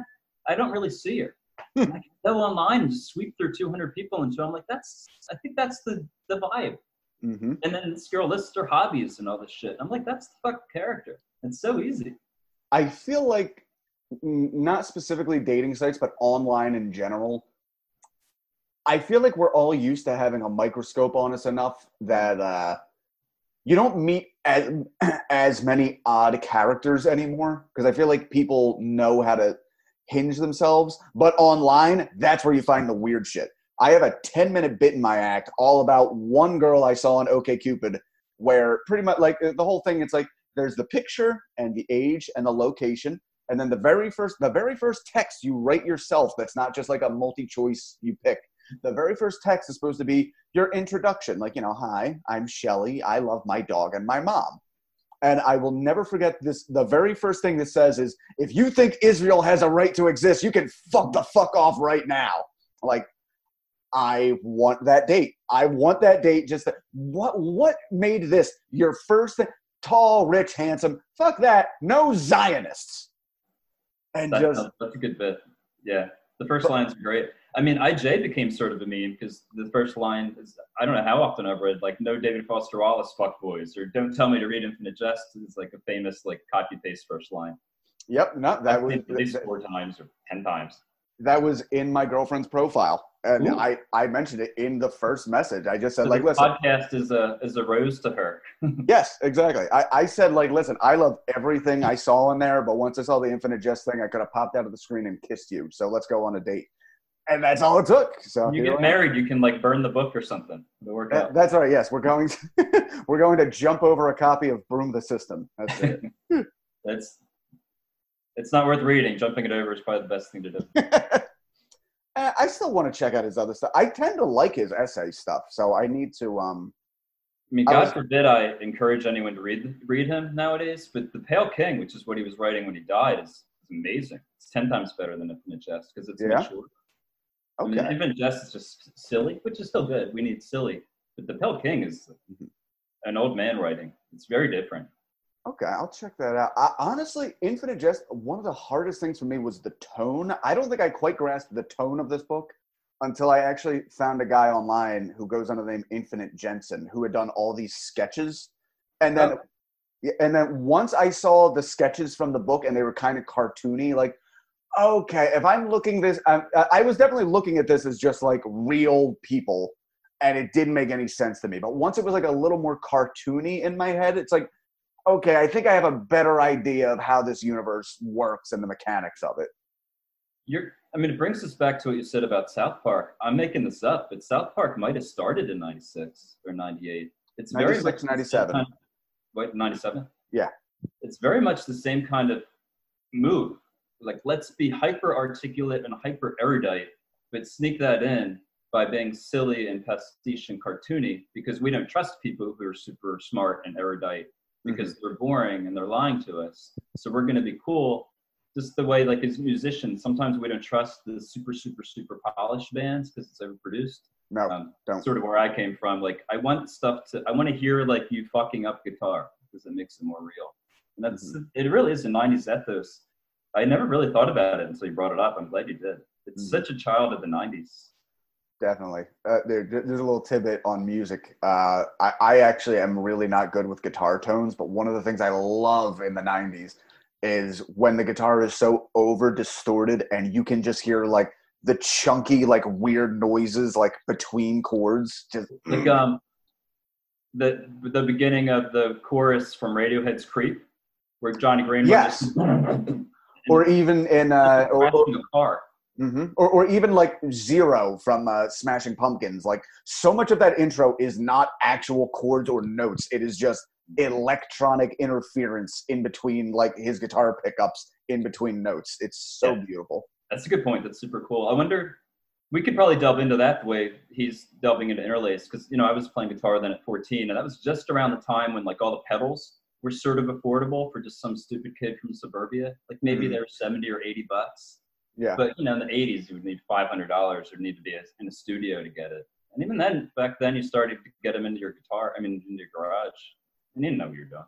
I don't really see her. I can go online and sweep through 200 people. And so I'm like, that's, I think that's the, the vibe. Mm-hmm. And then this girl lists her hobbies and all this shit. I'm like, that's the fucking character. It's so easy. I feel like not specifically dating sites, but online in general. I feel like we're all used to having a microscope on us enough that uh, you don't meet as as many odd characters anymore because I feel like people know how to hinge themselves. But online, that's where you find the weird shit. I have a 10 minute bit in my act all about one girl I saw on OKCupid where pretty much like the whole thing, it's like there's the picture and the age and the location. And then the very first, the very first text you write yourself that's not just like a multi choice you pick. The very first text is supposed to be your introduction, like, you know, hi, I'm Shelly. I love my dog and my mom. And I will never forget this. The very first thing that says is, if you think Israel has a right to exist, you can fuck the fuck off right now. Like, I want that date. I want that date. Just that, what what made this your first thing? Tall, rich, handsome. Fuck that. No Zionists. And That, just that's a good bit. Yeah. The first line's great. I mean, IJ became sort of a meme because the first line is I don't know how often I've read like no David Foster Wallace fuck boys or don't tell me to read Infinite Jest is like a famous like copy paste first line. yep. No, that was at least four times or ten times. that was in my girlfriend's profile, and Ooh. I I mentioned it in the first message. I just said So like, listen, podcast is a is a rose to her. yes, exactly. I I said like, listen, I love everything I saw in there, but once I saw the Infinite Jest thing, I could have popped out of the screen and kissed you. So let's go on a date. And that's all it took. So you get married, you can like burn the book or something. That- out. that's all right. Yes, we're going. To, we're going to jump over a copy of Broom the System. That's it. That's it's not worth reading. Jumping it over is probably the best thing to do. Uh, I still want to check out his other stuff. I tend to like his essay stuff, so I need to. Um, I mean, I God was- forbid I encourage anyone to read read him nowadays. But The Pale King, which is what he was writing when he died, is, is amazing. It's ten times better than Infinite Jest because it's Yeah? mature. I mean, okay, Infinite Jest is just silly, which is still good. We need silly, but The Pale King is Mhm. an old man writing. It's very different. Okay, I'll check that out. I, honestly, Infinite Jest. One of the hardest things for me was the tone. I don't think I quite grasped the tone of this book until I actually found a guy online who goes under the name Infinite Jensen, who had done all these sketches, and then. Oh. And then once I saw the sketches from the book and they were kind of cartoony, like, okay, if I'm looking this, I, I was definitely looking at this as just like real people, and it didn't make any sense to me. But once it was like a little more cartoony in my head, it's like, okay, I think I have a better idea of how this universe works and the mechanics of it. You're, I mean, it brings us back to what you said about South Park. I'm making this up, but South Park might have started in '96 or '98. It's very 96, much the same 97. kind- Wait, '97. Yeah. It's very much the same kind of move. Like, let's be hyper articulate and hyper erudite, but sneak that in by being silly and pastiche and cartoony because we don't trust people who are super smart and erudite because they're boring and they're lying to us. So we're going to be cool. Just the way like as musicians sometimes we don't trust the super super super polished bands because it's overproduced. No, um, don't. sort of where i came from like i want stuff to i want to hear like you fucking up guitar because it makes it more real. And that's it really is a 90s ethos. I never really thought about it until you brought it up. I'm glad you did. It's Mhm. such a child of the 90s Definitely. Uh, there, there's a little tidbit on music. Uh, I, I actually am really not good with guitar tones, but one of the things I love in the 90s is when the guitar is so over distorted and you can just hear like the chunky, like weird noises like between chords. Just like um the the beginning of the chorus from radiohead's creep where johnny green Yes. or even in uh, or, crashing car hmm Or, or even like Zero from uh, Smashing Pumpkins. Like so much of that intro is not actual chords or notes. It is just electronic interference in between like his guitar pickups in between notes. It's so Yeah. beautiful. That's a good point. That's super cool. I wonder, we could probably delve into that the way he's delving into interlace because you know I was playing guitar then at 14, and that was just around the time when like all the pedals were sort of affordable for just some stupid kid from suburbia. Like maybe Mhm. they were 70 or 80 bucks, Yeah. but you know in the 80s you would need 500 dollars or need to be in a studio to get it. And even then, back then, you started to get them into your guitar. I mean, into your garage. And you didn't know what you're doing.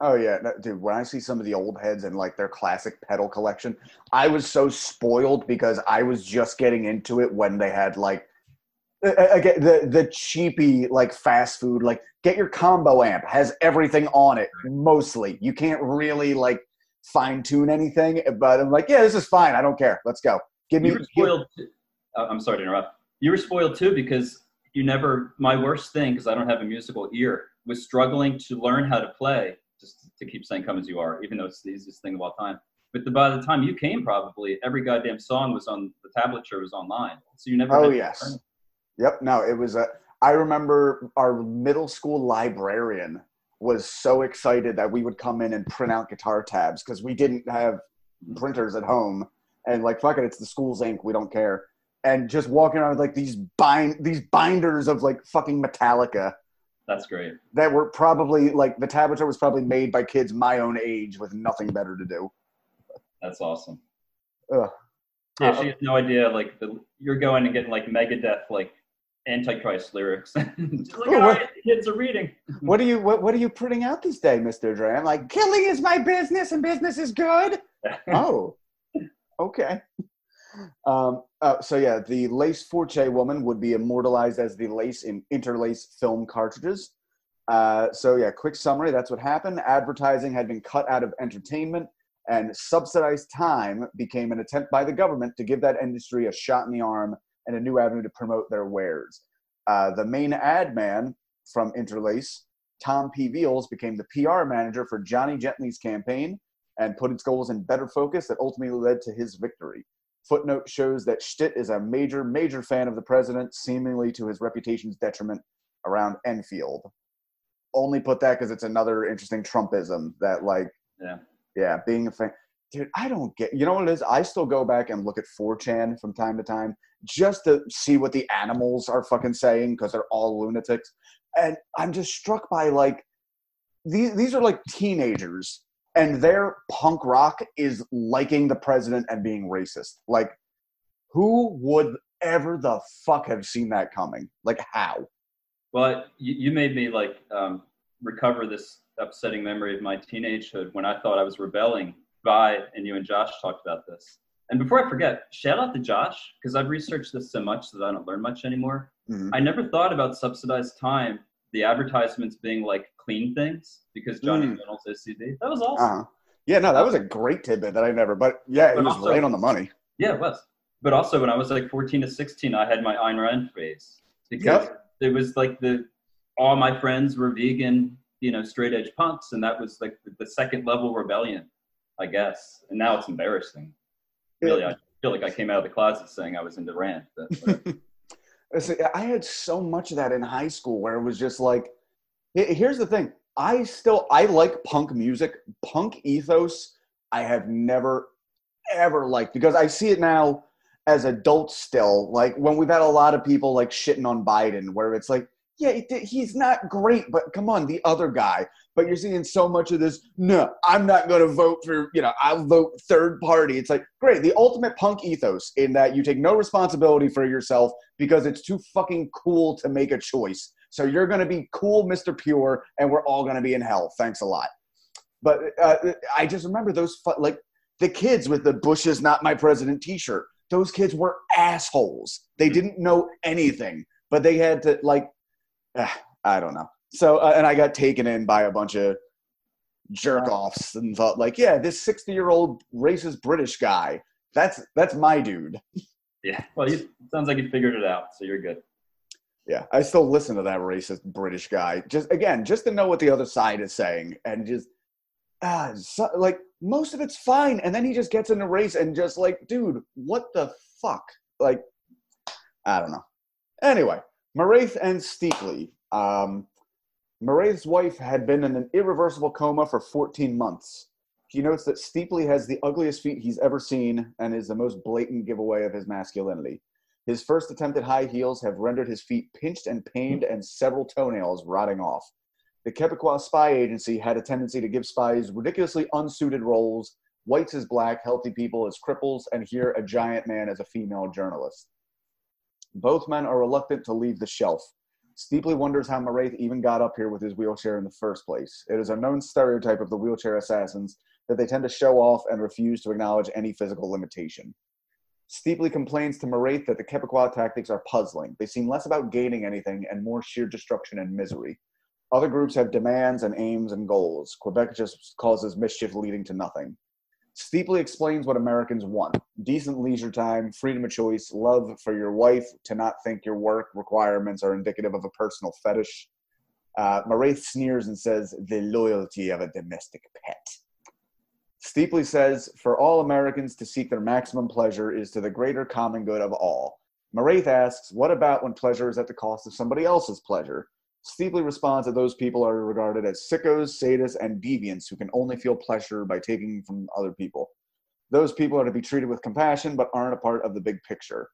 Oh yeah, no, dude. When I see some of the old heads and like their classic pedal collection, I was so spoiled because I was just getting into it when they had like again the the cheapy like fast food like get your combo amp has everything on it mostly. You can't really like fine tune anything, but I'm like, yeah, this is fine. I don't care. Let's go. Give me. you were spoiled. Uh, I'm sorry to interrupt. You were spoiled too because you never. My worst thing, because I don't have a musical ear, was struggling to learn how to play. Just to keep saying "come as you are," even though it's the easiest thing of all time. But the, by the time you came, probably every goddamn song was on the tablature was online, so you never. Oh yes. Yep. No, it was a. I remember our middle school librarian was so excited that we would come in and print out guitar tabs because we didn't have printers at home, and like fuck it, it's the school's ink. We don't care. And just walking around with like these bind these binders of like fucking Metallica That's great. that were probably like the tablature was probably made by kids my own age with nothing better to do. That's awesome. Ugh. Yeah, she has no idea. Like the, you're going and getting like Megadeth, like Antichrist lyrics. Just like, Oh, all what- right, kids are reading. What are you what, what are you printing out this day, Mister Dre? I'm like, killing is my business and business is good. oh, okay. Um, uh, so yeah, the Lace Forte woman would be immortalized as the Lace in Interlace film cartridges. Uh, so yeah, quick summary. That's what happened. Advertising had been cut out of entertainment, and subsidized time became an attempt by the government to give that industry a shot in the arm and a new avenue to promote their wares. Uh, the main ad man from Interlace, Tom P. Veals, became the PR manager for Johnny Gentle's campaign and put its goals in better focus that ultimately led to his victory. Footnote shows that Schtitt is a major, major fan of the president, seemingly to his reputation's detriment around Enfield. Only put that because it's another interesting Trumpism that, like, Yeah. yeah, being a fan. Dude, I don't get. You know what it is? I still go back and look at 4chan from time to time just to see what the animals are fucking saying because they're all lunatics, and I'm just struck by like these. These are like teenagers, and their punk rock is liking the president and being racist. Like, who would ever the fuck have seen that coming? Like, how? Well, you, you made me like um, recover this upsetting memory of my teenagehood when I thought I was rebelling. by, and you and Josh talked about this. And before I forget, shout out to Josh because I've researched this so much that I don't learn much anymore. Mhm. I never thought about subsidized time, the advertisements being like clean things because Johnny Mm. Reynolds OCD. That was awesome. Uh-huh. Yeah, no, that was a great tidbit that I never. But yeah, it But was also- right on the money. Yeah, it was. But also, when I was like 14 to 16, I had my Ayn Rand phase because it was like the all my friends were vegan, you know, straight edge punks, and that was like the, the second level rebellion, I guess. And now it's embarrassing. Really, I feel like I came out of the closet saying I was into whatever. I had so much of that in high school where it was just like, here's the thing. I still I like punk music, punk ethos. I have never ever liked because I see it now as adults still. Like when we've had a lot of people like shitting on Biden, where it's like, yeah, it- he's not great, but come on, the other guy. But you're seeing so much of this. No, I'm not going to vote for. You know, I'll vote third party. It's like great, the ultimate punk ethos in that you take no responsibility for yourself because it's too fucking cool to make a choice. So you're going to be cool, Mr. Pure, and we're all going to be in hell. Thanks a lot. But uh, I just remember those, fu- like the kids with the Bush is not my president t shirt. Those kids were assholes. They didn't know anything, but they had to, like, I don't know. So, uh, and I got taken in by a bunch of jerk offs and thought, like, yeah, this 60 year old racist British guy, that's, that's my dude. yeah, well, you, sounds like you figured it out, so you're good. Yeah, I still listen to that racist British guy. Just again, just to know what the other side is saying, and just ah, so, like most of it's fine, and then he just gets in a race and just like, dude, what the fuck? Like, I don't know. Anyway, Marathe and Steeply. Um, Marathe's wife had been in an irreversible coma for 14 months. He notes that Steeply has the ugliest feet he's ever seen and is the most blatant giveaway of his masculinity. His first attempt at high heels have rendered his feet pinched and pained and several toenails rotting off. The Quebecois spy agency had a tendency to give spies ridiculously unsuited roles, whites as black, healthy people as cripples, and here a giant man as a female journalist. Both men are reluctant to leave the shelf. Steeply wonders how Marathe even got up here with his wheelchair in the first place. It is a known stereotype of the wheelchair assassins that they tend to show off and refuse to acknowledge any physical limitation. Steeply complains to Marathe that the Quebecois tactics are puzzling. They seem less about gaining anything and more sheer destruction and misery. Other groups have demands and aims and goals. Quebec just causes mischief leading to nothing. Steeply explains what Americans want decent leisure time, freedom of choice, love for your wife, to not think your work requirements are indicative of a personal fetish. Uh, Marathe sneers and says, the loyalty of a domestic pet. Steeply says, for all Americans to seek their maximum pleasure is to the greater common good of all. Marathe asks, what about when pleasure is at the cost of somebody else's pleasure? Steeply responds that those people are regarded as sickos, sadists, and deviants who can only feel pleasure by taking from other people. Those people are to be treated with compassion but aren't a part of the big picture.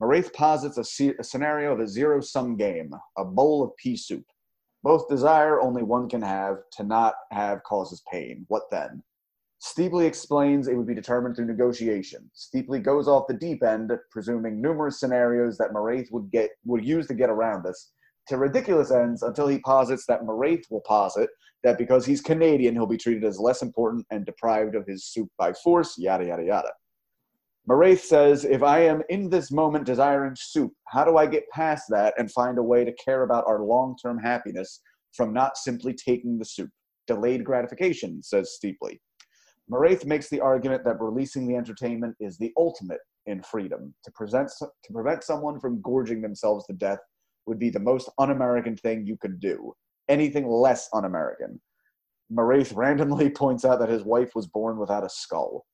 Marathe posits a, a scenario of a zero sum game, a bowl of pea soup. Both desire only one can have, to not have causes pain. What then? Steeply explains it would be determined through negotiation. Steeply goes off the deep end, presuming numerous scenarios that Marathe would get would use to get around this, to ridiculous ends until he posits that Marathe will posit that because he's Canadian, he'll be treated as less important and deprived of his soup by force, yada, yada, yada. Marathe says, If I am in this moment desiring soup, how do I get past that and find a way to care about our long term happiness from not simply taking the soup? Delayed gratification, says Steeply. Marathe makes the argument that releasing the entertainment is the ultimate in freedom. To, present, to prevent someone from gorging themselves to death would be the most un American thing you could do. Anything less un American. Marathe randomly points out that his wife was born without a skull.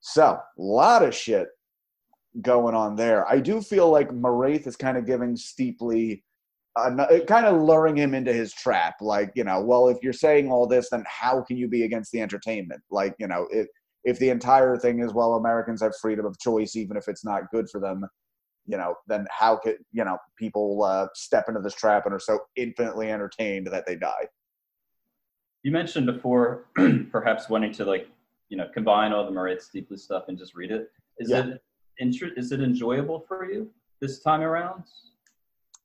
So, a lot of shit going on there. I do feel like Marathe is kind of giving Steeply uh, kind of luring him into his trap. Like, you know, well, if you're saying all this, then how can you be against the entertainment? Like, you know, if if the entire thing is well, Americans have freedom of choice, even if it's not good for them, you know, then how could you know people uh, step into this trap and are so infinitely entertained that they die? You mentioned before, perhaps wanting to like, you know, combine all the Marathe Steeply stuff and just read it. Is yeah. it is it enjoyable for you this time around?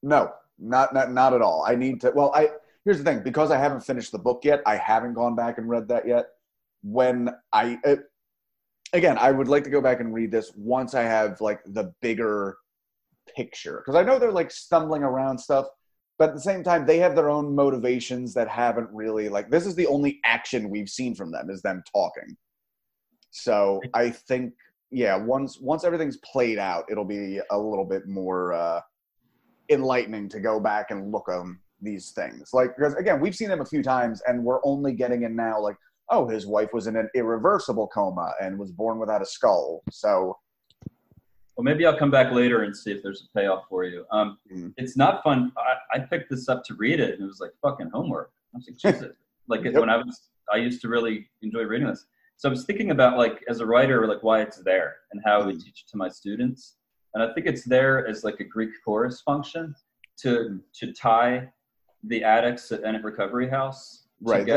No, not not not at all. I need to. Well, I here's the thing because I haven't finished the book yet. I haven't gone back and read that yet. When I it, again, I would like to go back and read this once I have like the bigger picture because I know they're like stumbling around stuff, but at the same time they have their own motivations that haven't really like this is the only action we've seen from them is them talking. So I think yeah, once once everything's played out, it'll be a little bit more uh enlightening to go back and look on these things. Like, because again, we've seen them a few times, and we're only getting in now. Like, oh, his wife was in an irreversible coma and was born without a skull. So, well, maybe I'll come back later and see if there's a payoff for you. Um, mm-hmm. It's not fun. I, I, picked this up to read it, and it was like fucking homework. I was like, Jesus. like yep. when I was, I used to really enjoy reading this. So I was thinking about like as a writer, like why it's there and how mm-hmm. we teach it to my students and I think it's there as like a Greek chorus function to to tie the addicts at Ennet Recovery House right.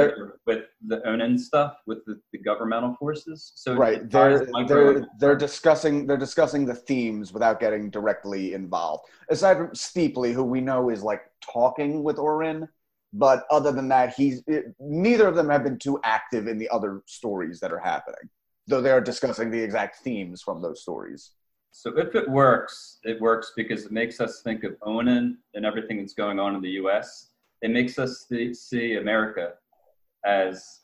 with the Onan stuff with the, the governmental forces. So right, they're they're they're discussing they're discussing the themes without getting directly involved. Aside from Steeply, who we know is like talking with Orin, but other than that, he's it, neither of them have been too active in the other stories that are happening, though they are discussing the exact themes from those stories. So if it works, it works because it makes us think of Onan and everything that's going on in the U.S. It makes us see America as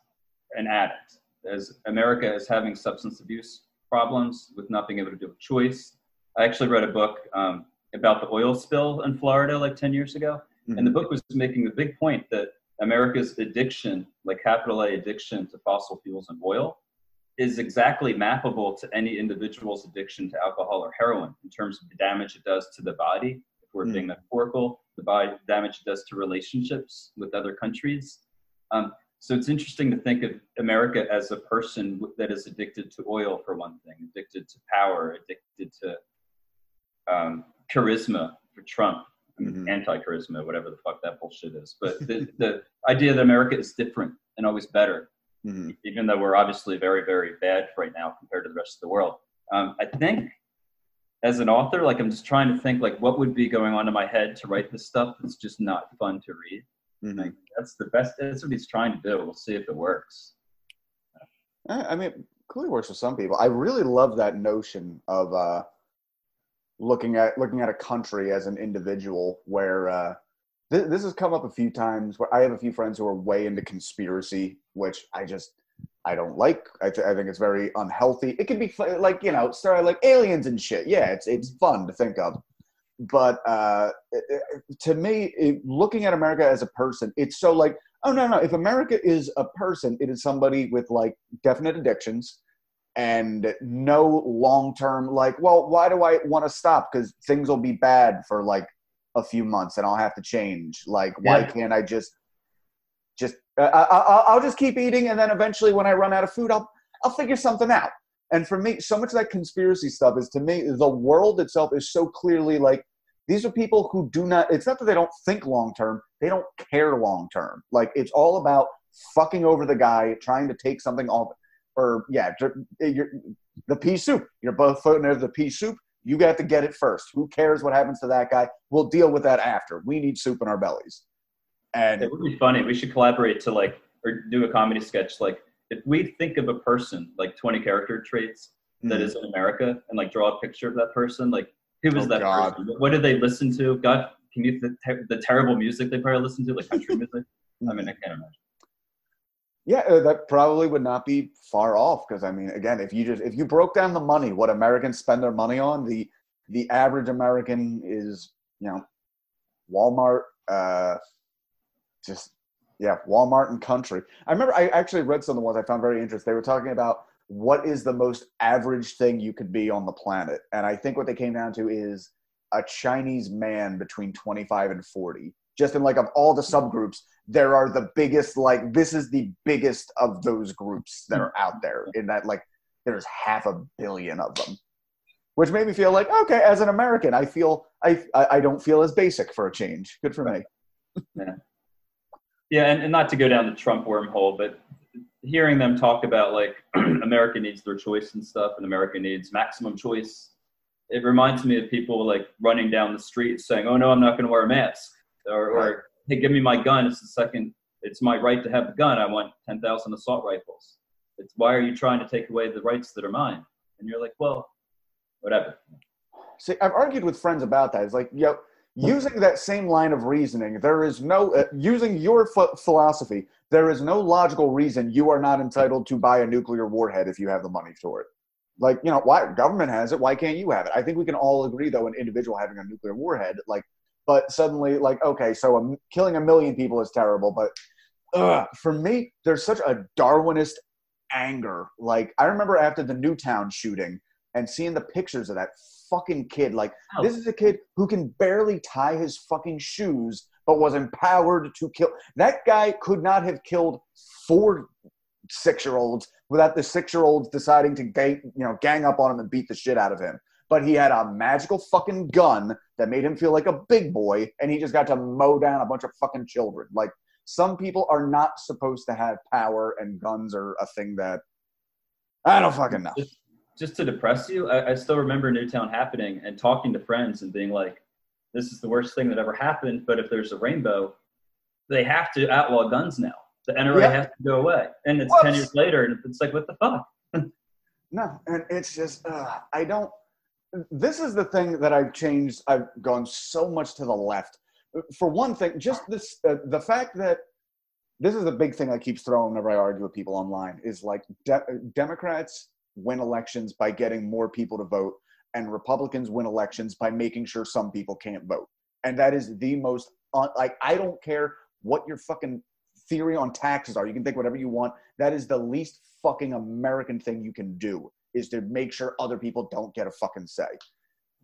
an addict, as America as having substance abuse problems with not being able to do a choice. I actually read a book um, about the oil spill in Florida like 10 years ago. Mm-hmm. And the book was making the big point that America's addiction, like capital A addiction to fossil fuels and oil, is exactly mappable to any individual's addiction to alcohol or heroin in terms of the damage it does to the body if for mm. being metaphorical, the damage it does to relationships with other countries. Um, so it's interesting to think of America as a person that is addicted to oil, for one thing, addicted to power, addicted to um, charisma for Trump, mm-hmm. anti-charisma, whatever the fuck that bullshit is. But the, the idea that America is different and always better, mm-hmm. even though we're obviously very, very bad right now compared to the rest of the world. Um, I think as an author, like I'm just trying to think like what would be going on in my head to write this stuff that's just not fun to read. Mm-hmm. Like, that's the best. That's what he's trying to do. We'll see if it works. I mean, it clearly works for some people. I really love that notion of uh, looking at looking at a country as an individual. Where uh, th- this has come up a few times. Where I have a few friends who are way into conspiracy, which I just I don't like. I, th- I think it's very unhealthy. It can be like you know, start like aliens and shit. Yeah, it's it's fun to think of but uh, to me, it, looking at America as a person, it's so like, oh no, no. If America is a person, it is somebody with like definite addictions and no long term. Like, well, why do I want to stop? Because things will be bad for like a few months, and I'll have to change. Like, why yeah. can't I just just uh, I, will just keep eating, and then eventually, when I run out of food, I'll I'll figure something out. And for me, so much of that conspiracy stuff is to me, the world itself is so clearly like these are people who do not, it's not that they don't think long term, they don't care long term. Like it's all about fucking over the guy, trying to take something off. Or, yeah, you're, the pea soup. You're both floating there, the pea soup. You got to get it first. Who cares what happens to that guy? We'll deal with that after. We need soup in our bellies. And it would be funny. We should collaborate to like, or do a comedy sketch like, if we think of a person like 20 character traits that mm-hmm. is in America and like draw a picture of that person, like who was oh, that God. person? What did they listen to? God, can you the, ter- the terrible music they probably listen to, like country music? I mean, I can't imagine. Yeah, uh, that probably would not be far off because I mean, again, if you just if you broke down the money, what Americans spend their money on, the the average American is you know Walmart, uh, just yeah, Walmart and country. I remember I actually read some of the ones I found very interesting. They were talking about what is the most average thing you could be on the planet, and I think what they came down to is a Chinese man between 25 and 40. Just in like of all the subgroups, there are the biggest like this is the biggest of those groups that are out there. In that like there's half a billion of them, which made me feel like okay, as an American, I feel I I don't feel as basic for a change. Good for me. Yeah. Yeah, and, and not to go down the Trump wormhole, but hearing them talk about like America needs their choice and stuff, and America needs maximum choice. It reminds me of people like running down the street saying, "Oh no, I'm not going to wear a mask," or, or "Hey, give me my gun. It's the second. It's my right to have the gun. I want ten thousand assault rifles." It's why are you trying to take away the rights that are mine? And you're like, well, whatever. See, I've argued with friends about that. It's like, yo, using that same line of reasoning, there is no, uh, using your ph- philosophy, there is no logical reason you are not entitled to buy a nuclear warhead if you have the money for it. Like, you know, why government has it, why can't you have it? I think we can all agree, though, an individual having a nuclear warhead, like, but suddenly, like, okay, so killing a million people is terrible, but ugh, for me, there's such a Darwinist anger. Like, I remember after the Newtown shooting and seeing the pictures of that fucking kid. Like, oh. this is a kid who can barely tie his fucking shoes, but was empowered to kill. That guy could not have killed four six year olds without the six year olds deciding to gang, you know, gang up on him and beat the shit out of him. But he had a magical fucking gun that made him feel like a big boy, and he just got to mow down a bunch of fucking children. Like, some people are not supposed to have power, and guns are a thing that I don't fucking know just to depress you, I, I still remember Newtown happening and talking to friends and being like, this is the worst thing that ever happened. But if there's a rainbow, they have to outlaw guns now. The NRA yep. has to go away. And it's Whoops. 10 years later, and it's like, what the fuck? no, and it's just, uh, I don't. This is the thing that I've changed. I've gone so much to the left. For one thing, just this, uh, the fact that this is a big thing I keep throwing whenever I argue with people online is like de- Democrats win elections by getting more people to vote, and Republicans win elections by making sure some people can't vote. And that is the most uh, like I don't care what your fucking theory on taxes are. You can think whatever you want. That is the least fucking American thing you can do is to make sure other people don't get a fucking say.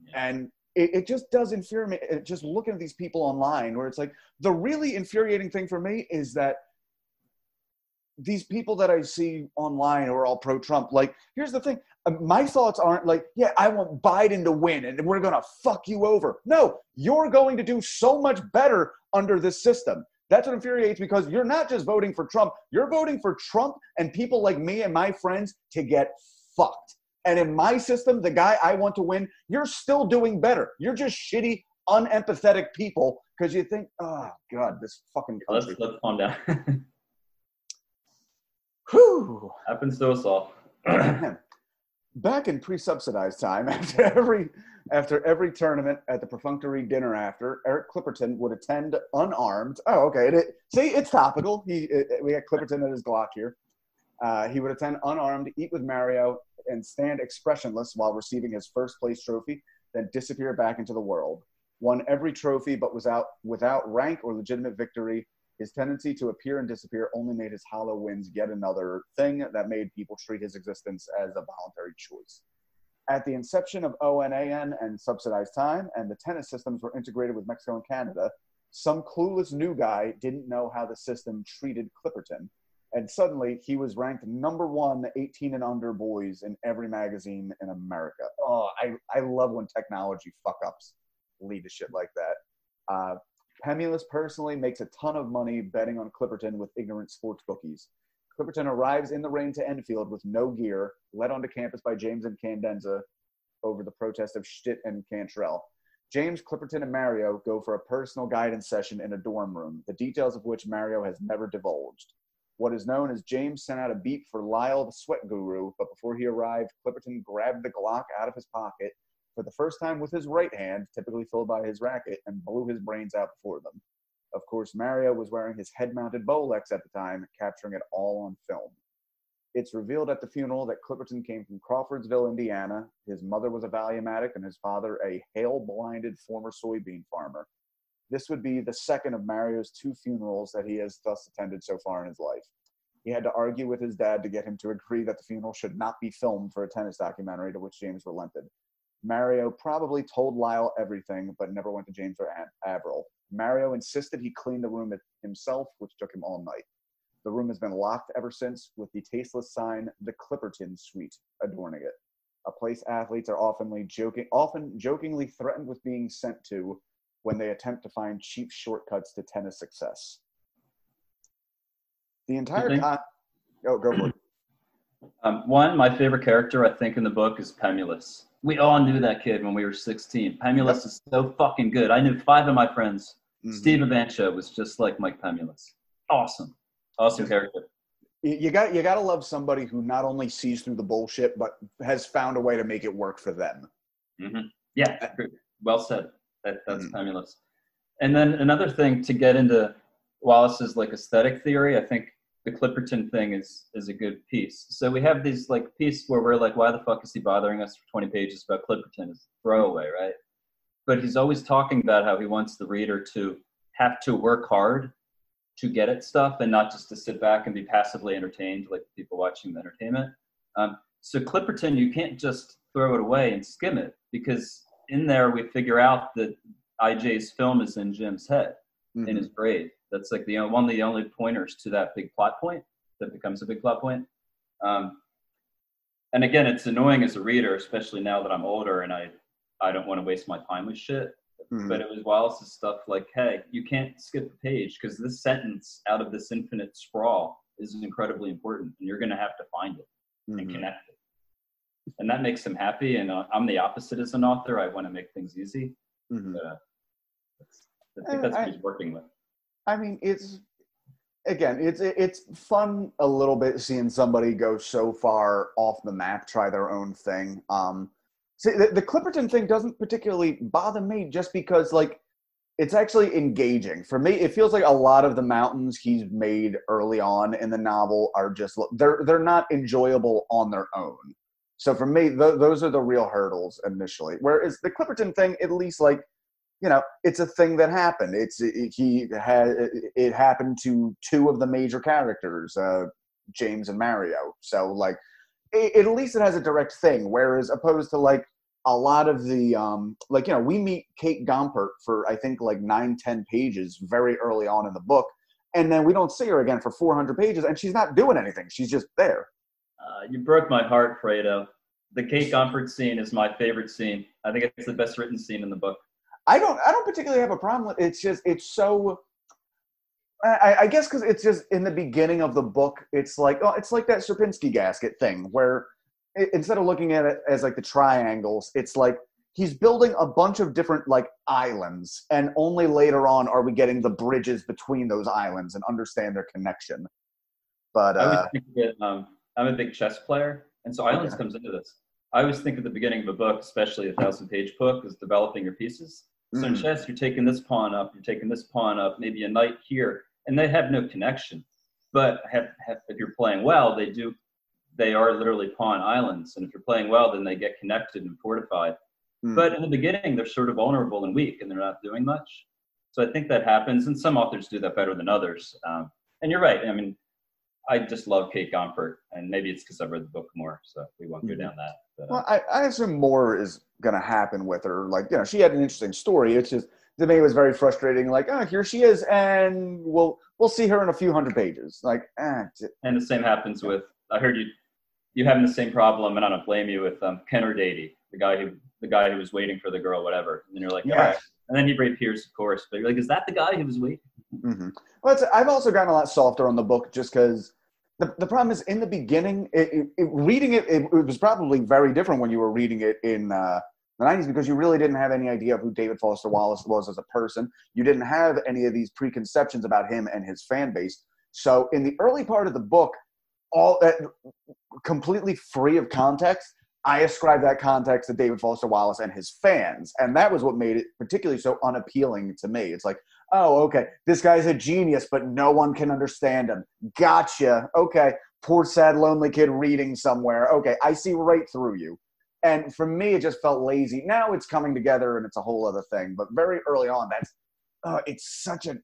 Yeah. And it, it just does infuriate me. Uh, just looking at these people online, where it's like the really infuriating thing for me is that these people that I see online who are all pro Trump, like, here's the thing. Uh, my thoughts aren't like, yeah, I want Biden to win and we're going to fuck you over. No, you're going to do so much better under this system. That's what infuriates because you're not just voting for Trump, you're voting for Trump and people like me and my friends to get fucked. And in my system, the guy I want to win, you're still doing better. You're just shitty, unempathetic people because you think, oh, God, this fucking country. Let's, let's calm down. Whew. Happens to us all. Back in pre-subsidized time, after every after every tournament at the perfunctory dinner after, Eric Clipperton would attend unarmed. Oh, okay. It, see, it's topical. He it, we got Clipperton at his Glock here. Uh, he would attend unarmed, eat with Mario, and stand expressionless while receiving his first place trophy, then disappear back into the world. Won every trophy, but was out without rank or legitimate victory. His tendency to appear and disappear only made his hollow wins yet another thing that made people treat his existence as a voluntary choice. At the inception of ONAN and subsidized time, and the tennis systems were integrated with Mexico and Canada, some clueless new guy didn't know how the system treated Clipperton. And suddenly he was ranked number one 18 and under boys in every magazine in America. Oh, I, I love when technology fuck ups lead to shit like that. Uh, Pemulis personally makes a ton of money betting on Clipperton with ignorant sports bookies. Clipperton arrives in the rain to Enfield with no gear, led onto campus by James Incandenza over the protest of Schtitt and Cantrell. James, Clipperton, and Mario go for a personal guidance session in a dorm room, the details of which Mario has never divulged. What is known as James sent out a beep for Lyle, the sweat guru, but before he arrived, Clipperton grabbed the Glock out of his pocket for the first time with his right hand, typically filled by his racket, and blew his brains out before them. Of course, Mario was wearing his head mounted Bolex at the time, capturing it all on film. It's revealed at the funeral that Clipperton came from Crawfordsville, Indiana. His mother was a Valium addict and his father a hail blinded former soybean farmer. This would be the second of Mario's two funerals that he has thus attended so far in his life. He had to argue with his dad to get him to agree that the funeral should not be filmed for a tennis documentary, to which James relented. Mario probably told Lyle everything, but never went to James or Avril. Mario insisted he clean the room himself, which took him all night. The room has been locked ever since, with the tasteless sign "The Clipperton Suite" adorning it. A place athletes are often joking, often jokingly threatened with being sent to when they attempt to find cheap shortcuts to tennis success. The entire time. Oh, go for it. Um, one, my favorite character I think in the book is Pemulis we all knew that kid when we were 16. Pemulis yep. is so fucking good. I knew five of my friends. Mm-hmm. Steve Avancha was just like Mike Pemulis. Awesome. Awesome character. You got you got to love somebody who not only sees through the bullshit but has found a way to make it work for them. Mm-hmm. Yeah, well said. That, that's mm-hmm. Pemulis. And then another thing to get into Wallace's like aesthetic theory, I think the Clipperton thing is is a good piece. So we have these like piece where we're like, why the fuck is he bothering us for 20 pages about Clipperton? It's throwaway, right? But he's always talking about how he wants the reader to have to work hard to get at stuff and not just to sit back and be passively entertained like people watching the entertainment. Um, so Clipperton, you can't just throw it away and skim it because in there we figure out that IJ's film is in Jim's head mm-hmm. in his grave. That's like the one of the only pointers to that big plot point that becomes a big plot point. Um, and again, it's annoying as a reader, especially now that I'm older and I I don't want to waste my time with shit. Mm-hmm. But it was Wallace's stuff like, hey, you can't skip a page because this sentence out of this infinite sprawl is incredibly important, and you're going to have to find it mm-hmm. and connect it. And that makes him happy. And uh, I'm the opposite as an author. I want to make things easy. Mm-hmm. But, uh, I think that's what he's working with. I mean, it's again, it's it's fun a little bit seeing somebody go so far off the map, try their own thing. Um, see, the, the Clipperton thing doesn't particularly bother me, just because like it's actually engaging for me. It feels like a lot of the mountains he's made early on in the novel are just they're they're not enjoyable on their own. So for me, th- those are the real hurdles initially. Whereas the Clipperton thing, at least like you know, it's a thing that happened. It's it, he had it happened to two of the major characters, uh, James and Mario. So like, it, at least it has a direct thing. Whereas opposed to like a lot of the um like you know we meet kate gompert for i think like nine ten pages very early on in the book and then we don't see her again for 400 pages and she's not doing anything she's just there uh, you broke my heart fredo the kate gompert scene is my favorite scene i think it's the best written scene in the book i don't i don't particularly have a problem with it's just it's so I, I guess because it's just in the beginning of the book, it's like oh, it's like that Sierpinski gasket thing where it, instead of looking at it as like the triangles, it's like he's building a bunch of different like islands, and only later on are we getting the bridges between those islands and understand their connection. But uh, I always think that um, I'm a big chess player, and so islands okay. comes into this. I always think at the beginning of a book, especially a thousand page book, is developing your pieces. So mm. in chess, you're taking this pawn up, you're taking this pawn up, maybe a knight here, and they have no connection. But have, have, if you're playing well, they do. They are literally pawn islands, and if you're playing well, then they get connected and fortified. Mm. But in the beginning, they're sort of vulnerable and weak, and they're not doing much. So I think that happens, and some authors do that better than others. Um, and you're right. I mean, I just love Kate Gompert, and maybe it's because I've read the book more, so we won't go mm-hmm. down that. But, uh, well, I, I assume more is going to happen with her. Like, you know, she had an interesting story. It's just to me it was very frustrating. Like, oh, here she is, and we'll we'll see her in a few hundred pages. Like, eh. and the same happens with. I heard you you having the same problem, and I don't blame you with um, Ken Erdedy, the guy who the guy who was waiting for the girl, whatever. And you're like, yeah. right. And then he reappears, of course, but you're like, is that the guy who was waiting? Mm-hmm. Well, I've also gotten a lot softer on the book just because the, the problem is in the beginning, it, it, it, reading it, it, was probably very different when you were reading it in uh, the 90s because you really didn't have any idea of who David Foster Wallace was as a person. You didn't have any of these preconceptions about him and his fan base. So in the early part of the book, all uh, completely free of context, I ascribe that context to David Foster Wallace and his fans. And that was what made it particularly so unappealing to me. It's like, oh, okay, this guy's a genius, but no one can understand him. Gotcha. Okay, poor, sad, lonely kid reading somewhere. Okay, I see right through you. And for me, it just felt lazy. Now it's coming together and it's a whole other thing. But very early on, that's uh, it's such a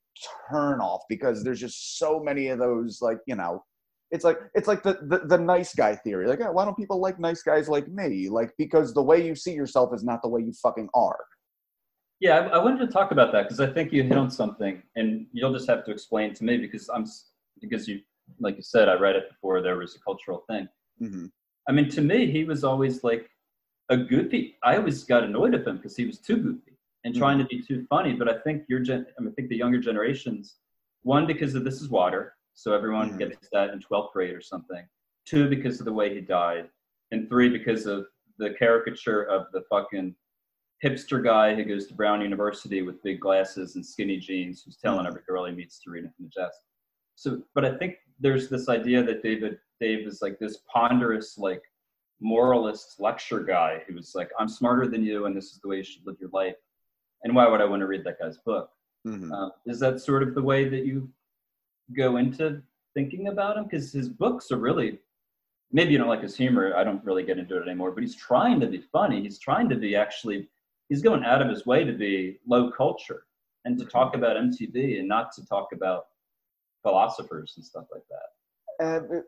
turn off because there's just so many of those, like you know, it's like it's like the, the, the nice guy theory. Like, oh, why don't people like nice guys like me? Like because the way you see yourself is not the way you fucking are. Yeah, I, I wanted to talk about that because I think you hit on something, and you'll just have to explain to me because I'm because you like you said, I read it before there was a cultural thing. Mm-hmm. I mean, to me, he was always like a goofy. I always got annoyed with him because he was too goofy and mm-hmm. trying to be too funny. But I think your gen, I, mean, I think the younger generations, one because of This Is Water, so everyone mm-hmm. gets that in 12th grade or something. Two because of the way he died, and three because of the caricature of the fucking hipster guy who goes to Brown University with big glasses and skinny jeans, who's telling mm-hmm. every girl he meets to read it from the chest. So, but I think there's this idea that David Dave is like this ponderous, like moralist lecture guy who was like, I'm smarter than you, and this is the way you should live your life. And why would I want to read that guy's book? Mm-hmm. Uh, is that sort of the way that you go into thinking about him? Because his books are really, maybe you don't like his humor. I don't really get into it anymore, but he's trying to be funny. He's trying to be actually, he's going out of his way to be low culture and to talk about MTV and not to talk about philosophers and stuff like that and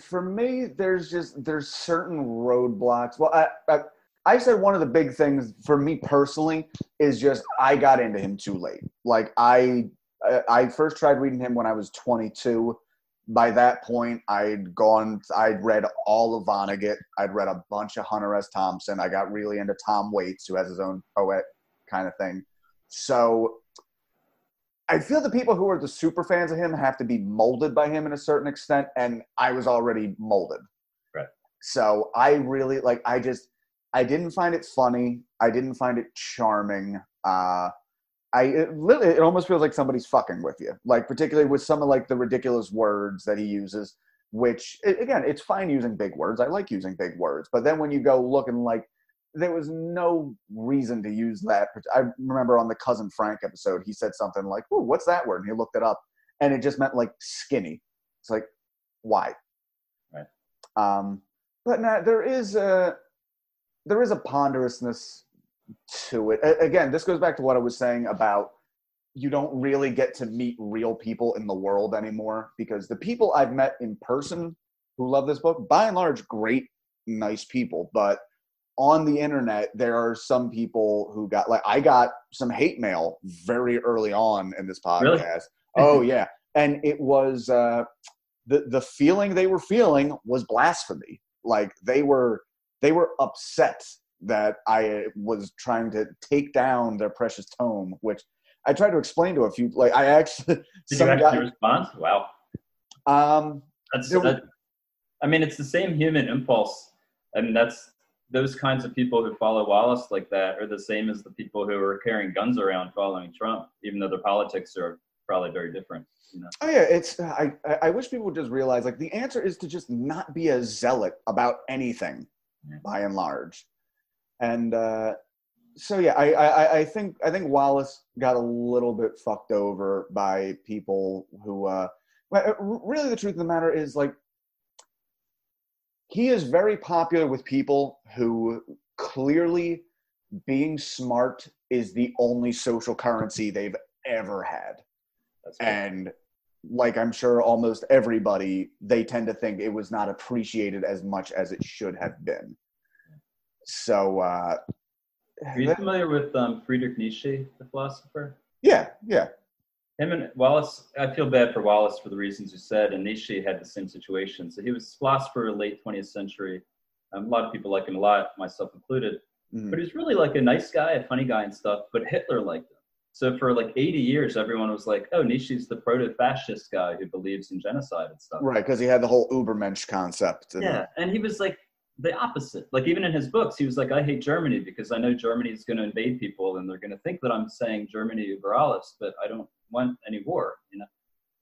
for me, there's just there's certain roadblocks. Well, I, I I said one of the big things for me personally is just I got into him too late. Like I I first tried reading him when I was 22. By that point, I'd gone. I'd read all of Vonnegut. I'd read a bunch of Hunter S. Thompson. I got really into Tom Waits, who has his own poet kind of thing. So I feel the people who are the super fans of him have to be molded by him in a certain extent, and I was already molded. Right. So I really like. I just I didn't find it funny. I didn't find it charming. Uh, I it, it almost feels like somebody's fucking with you. Like particularly with some of like the ridiculous words that he uses. Which again, it's fine using big words. I like using big words, but then when you go looking like there was no reason to use that. I remember on the cousin Frank episode, he said something like, "Ooh, what's that word?" And he looked it up, and it just meant like skinny. It's like, why? Right. Um, but now there is a there is a ponderousness to it. Again, this goes back to what I was saying about you don't really get to meet real people in the world anymore because the people I've met in person who love this book, by and large, great, nice people, but on the internet, there are some people who got like I got some hate mail very early on in this podcast. Really? oh yeah, and it was uh, the the feeling they were feeling was blasphemy. Like they were they were upset that I was trying to take down their precious tome, which I tried to explain to a few. Like I actually Did some you actually guy- respond? Wow. um That's, There- that, I mean, it's the same human impulse. I mean, that's those kinds of people who follow Wallace like that are the same as the people who are carrying guns around following Trump, even though their politics are probably very different. You know, Oh yeah, it's I I- I wish people would just realize like the answer is to just not be a zealot about anything, Yeah. by and large, and uh, so yeah, I, I I think I think Wallace got a little bit fucked over by people who uh, uh, really the truth of the matter is like he is very popular with people who clearly being smart is the only social currency they've ever had. And like i'm sure almost everybody they tend to think it was not appreciated as much as it should have been so uh Are you that- familiar with um, Friedrich Nietzsche, the philosopher? yeah yeah Him and Wallace, I feel bad for Wallace for the reasons you said, and Nietzsche had the same situation. So he was a philosopher late 20th century. Um, a lot of people like him a lot, myself included. Mhm. But he's really like a nice guy, a funny guy and stuff. But Hitler liked him. So for like 80 years, everyone was like, "Oh, Nietzsche's the proto-fascist guy who believes in genocide and stuff." right because he had the whole ubermensch concept and- Yeah, and he was like the opposite. Like even in his books, he was like, "I hate Germany because I know Germany is going to invade people, and they're going to think that I'm saying Germany über alles, but I don't want any war." You know.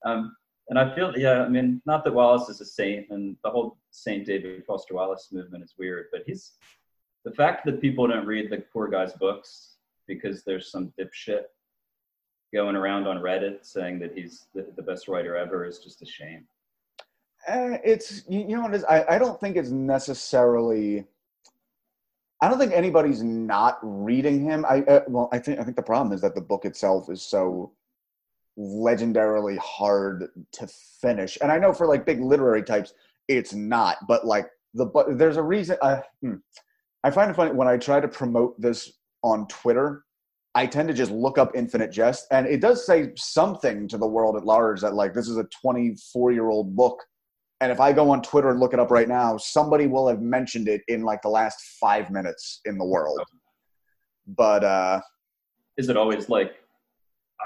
Um, and I feel, yeah, I mean, not that Wallace is a saint, and the whole Saint David Foster Wallace movement is weird, but he's the fact that people don't read the poor guy's books because there's some dipshit going around on Reddit saying that he's the, the best writer ever is just a shame. Eh, it's you, you know what it is? I, I don't think it's necessarily i don't think anybody's not reading him. I uh, well i think i think the problem is that the book itself is so legendarily hard to finish. And i know for like big literary types it's not but like the but there's a reason I, hmm. I find it funny when i try to promote this on twitter i tend to just look up infinite jest and it does say something to the world at large that like this is a 24 year old book and if I go on Twitter and look it up right now, somebody will have mentioned it in like the last five minutes in the world. But uh, is it always like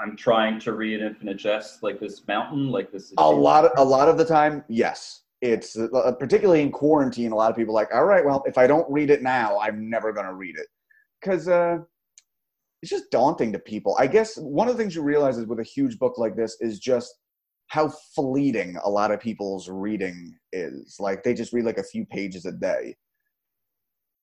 I'm trying to read Infinite Jest like this mountain, like this? a lot, of, a lot of the time, yes. It's uh, particularly in quarantine. A lot of people are like, all right, well, if I don't read it now, I'm never going to read it because uh, it's just daunting to people. I guess one of the things you realize is with a huge book like this is just how fleeting a lot of people's reading is. Like they just read like a few pages a day.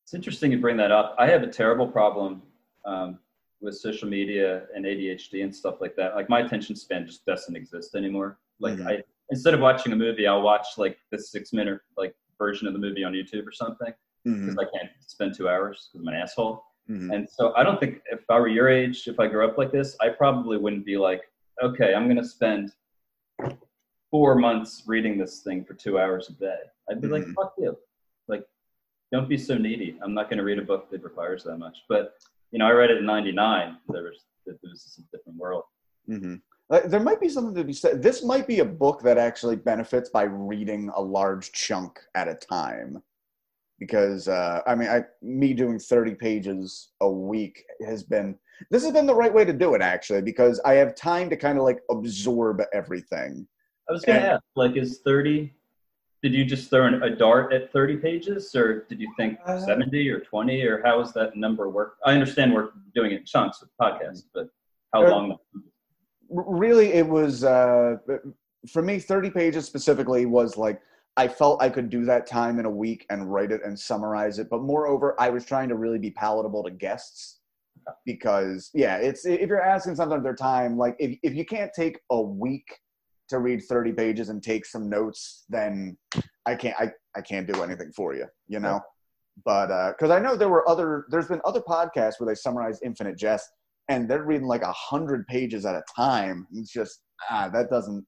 It's interesting you bring that up. I have a terrible problem um, with social media and ADHD and stuff like that. Like my attention span just doesn't exist anymore. Like Mhm. I instead of watching a movie, I'll watch like the six minute like version of the movie on YouTube or something because I can't spend two hours because I'm an asshole. mhm. And so I don't think if I were your age, if I grew up like this, I probably wouldn't be like, okay, I'm going to spend four months reading this thing for two hours a day. I'd be like, Mhm. fuck you. Like, don't be so needy. I'm not going to read a book that requires that much. But, you know, I read it in 99. There was, it was just a different world. Mm-hmm. Uh, there might be something to be said. This might be a book that actually benefits by reading a large chunk at a time, because uh, I mean, I me doing thirty pages a week has been this has been the right way to do it actually, because I have time to kind of like absorb everything. I was going to And- ask, like, is 30, did you just throw an- a dart at 30 pages or did you think Uh, 70 or 20 or how is that number work? I understand we're doing it in chunks with podcasts, but how Uh, long? Really, it was uh, for me. Thirty pages specifically was like I felt I could do that time in a week and write it and summarize it. But moreover, I was trying to really be palatable to guests because yeah, it's if you're asking something of their time, like if if you can't take a week to read 30 pages and take some notes, then I can't I, I can't do anything for you, you know. But because I know there were other there's been other podcasts where they summarize Infinite Jest and they're reading like a hundred pages at a time. It's just ah, that doesn't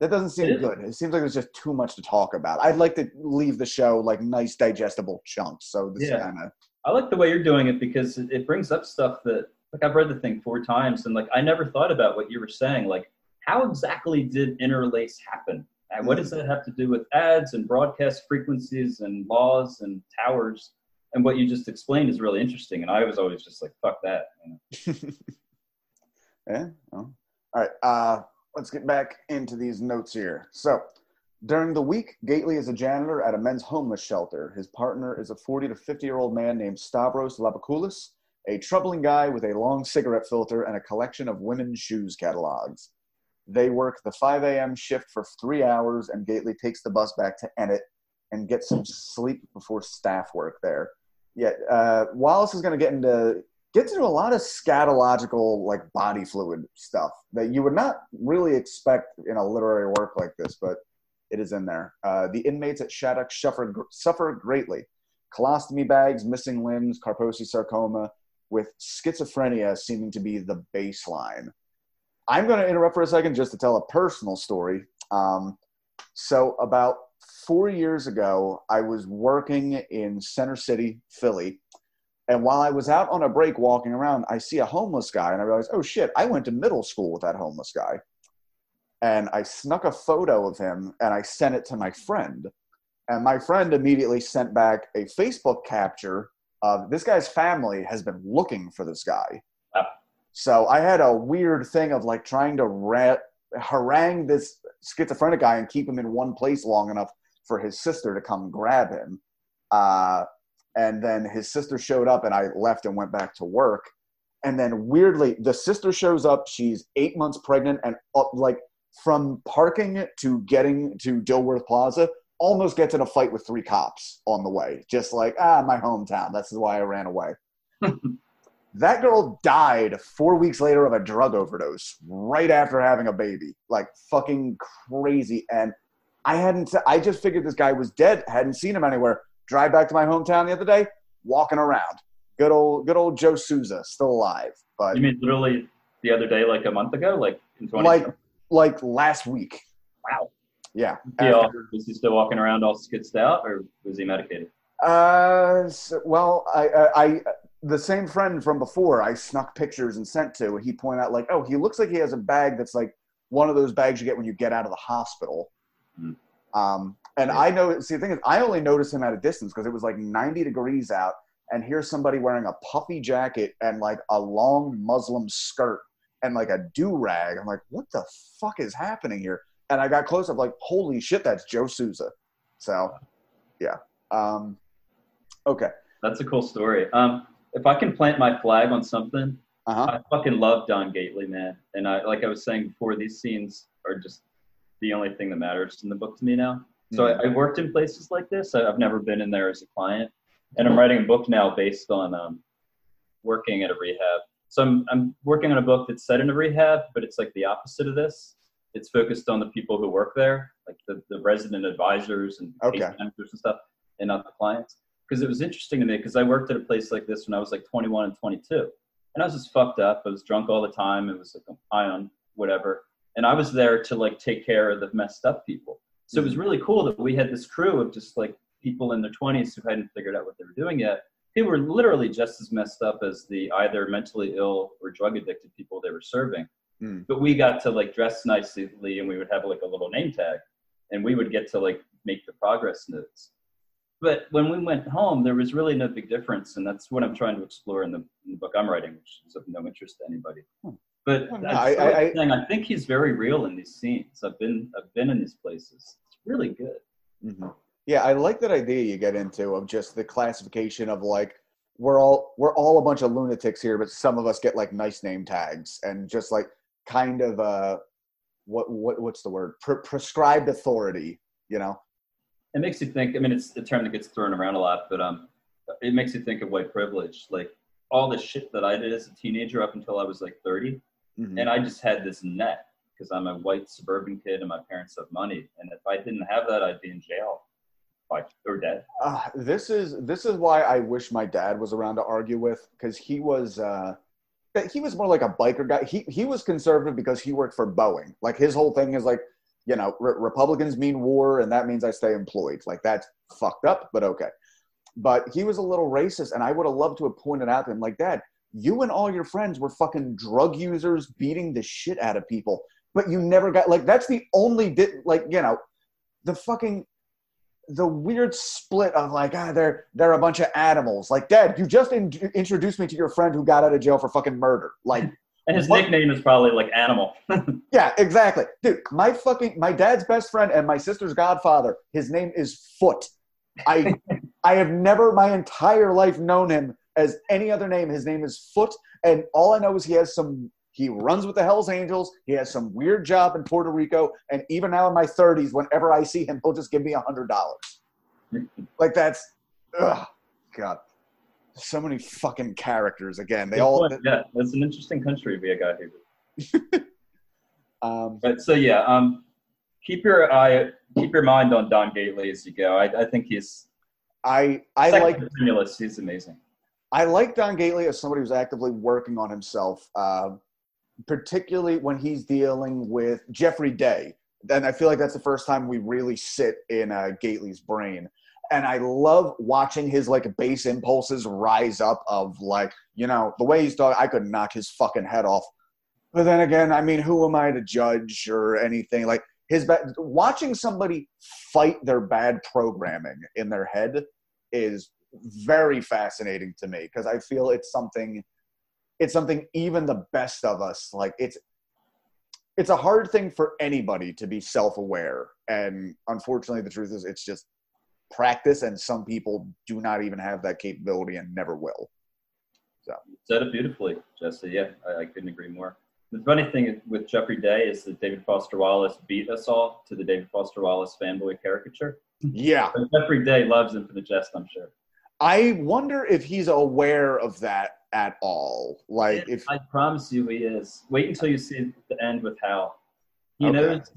That doesn't seem It good. It seems like there's just too much to talk about. I'd like to leave the show like nice digestible chunks. So this Yeah. kind of I like the way you're doing it because it it brings up stuff that like I've read the thing four times and like I never thought about what you were saying. Like how exactly did interlace happen? And what does that have to do with ads and broadcast frequencies and laws and towers? And what you just explained is really interesting. And I was always just like, fuck that. you know? Yeah. Well, all right. Uh, let's get back into these notes here. So, during the week, Gately is a janitor at a men's homeless shelter. His partner is a 40 to 50 year old man named Stavros Lapakoulis, a troubling guy with a long cigarette filter and a collection of women's shoes catalogs. They work the 5 a.m. shift for three hours, and Gately takes the bus back to Ennet and gets some sleep before staff work there. Yet, uh, Wallace is going to get into gets into a lot of scatological like body fluid stuff that you would not really expect in a literary work like this, but it is in there. Uh, the inmates at Shattuck suffer, suffer greatly. Colostomy bags, missing limbs, Kaposi sarcoma, with schizophrenia seeming to be the baseline. I'm going to interrupt for a second just to tell a personal story. Um, so, about four years ago, I was working in Center City, Philly, and while I was out on a break walking around, I see a homeless guy and I realize, oh shit, I went to middle school with that homeless guy. And I snuck a photo of him and I sent it to my friend. And my friend immediately sent back a Facebook capture of this guy's family has been looking for this guy. Wow. So I had a weird thing of like trying to ra- harangue this schizophrenic guy and keep him in one place long enough for his sister to come grab him. Uh, and then his sister showed up and i left and went back to work and then weirdly the sister shows up she's eight months pregnant and up, like from parking to getting to dilworth plaza almost gets in a fight with three cops on the way. Just like ah my hometown. That's why i ran away. That girl died four weeks later of a drug overdose right after having a baby. Like fucking crazy. And i hadn't i just figured this guy was dead hadn't seen him anywhere. Drive back to my hometown the other day, walking around. Good old, good old Joe Souza, still alive. But You mean literally the other day, like a month ago, like in 20 like, like last week. Wow. Yeah. Yeah. Was he still walking around all skitzed out, or was he medicated? Uh, so- well, I, I, I, the same friend from before, I snuck pictures and sent to. He pointed out like, oh, he looks like he has a bag that's like one of those bags you get when you get out of the hospital. Hmm. Um, and I know. See, the thing is, I only noticed him at a distance because it was like 90 degrees out, and here's somebody wearing a puffy jacket and like a long Muslim skirt and like a do rag. I'm like, what the fuck is happening here? And I got close up, like, holy shit, that's Joe Souza. So, yeah. Um, okay. That's a cool story. Um, if I can plant my flag on something, Uh huh. I fucking love Don Gately, man. And I, like I was saying before, these scenes are just the only thing that matters in the book to me now. So I, I worked in places like this. I, I've never been in there as a client, and I'm writing a book now based on um, working at a rehab. So I'm, I'm working on a book that's set in a rehab, but it's like the opposite of this. It's focused on the people who work there, like the, the resident advisors and case managers and stuff, and not the clients. Because it was interesting to me because I worked at a place like this when I was like 21 and 22, and I was just fucked up. I was drunk all the time. It was like high on whatever, and I was there to like take care of the messed up people. So it was mm. really cool that we had this crew of just like people in their 20s who hadn't figured out what they were doing yet, who were literally just as messed up as the either mentally ill or drug addicted people they were serving. Mm. But we got to like dress nicely and we would have like a little name tag and we would get to like make the progress notes. But when we went home, there was really no big difference. And that's what I'm trying to explore in the, in the book I'm writing, which is of no interest to anybody. Hmm. But Well, no, I, I- I- saying, I think he's very real in these scenes. I've been I've been in these places. It's really good. hmm Yeah, I like that idea you get into of just the classification of like we're all we're all a bunch of lunatics here, but some of us get like nice name tags and just like kind of uh what what what's the word Pre- prescribed authority, you know? It makes you think. I mean, it's a term that gets thrown around a lot, but um, it makes you think of white privilege. Like all the shit that I did as a teenager up until I was like 30, Mhm. and I just had this net because I'm a white suburban kid and my parents have money. And if I didn't have that, I'd be in jail, Uh, this is this is why I wish my dad was around to argue with because he was uh, he was more like a biker guy. He he was conservative because he worked for Boeing. Like his whole thing is like you know, re- Republicans mean war, and that means I stay employed. Like that's fucked up, but okay. But he was a little racist, and I would have loved to have pointed out to him, like, Dad, you and all your friends were fucking drug users beating the shit out of people, but you never got like that's the only di- like you know, the fucking the weird split of like ah they're they're a bunch of animals. Like, Dad, you just in- introduced me to your friend who got out of jail for fucking murder. Like. And his What? nickname is probably like Animal. Yeah, exactly. Dude, my fucking my dad's best friend and my sister's godfather, his name is Foot. I I have never my entire life known him as any other name. His name is Foot, and all I know is he has some he runs with the Hells Angels. He has some weird job in Puerto Rico, and even now in my 30s, whenever I see him, he'll just give me a hundred dollars. Like that's, ugh, God, so many fucking characters. Again, they Good all. point. yeah, it's an interesting country to we got here. Um, But so yeah, um, keep your eye, keep your mind on Don Gately as you go. I, I think he's I I like Stimulus. He's amazing. I like Don Gately as somebody who's actively working on himself, uh, particularly when he's dealing with Geoffrey Day. And I feel like that's the first time we really sit in uh, Gately's brain. And I love watching his like base impulses rise up of like, you know, the way he's talking, I could knock his fucking head off. But then again, I mean, who am I to judge or anything? Like his ba- watching somebody fight their bad programming in their head is very fascinating to me because I feel it's something it's something even the best of us like it's it's a hard thing for anybody to be self-aware and unfortunately the truth is it's just practice and some people do not even have that capability and never will So Said it beautifully, Jesse. Yeah, I, I couldn't agree more. The funny thing with Geoffrey Day is that David Foster Wallace beat us all to the David Foster Wallace fanboy caricature. yeah But Geoffrey Day loves Infinite Jest, I'm sure. I wonder if he's aware of that at all like if I promise you, he is. Wait until you see the end with Hal. He Okay. knows.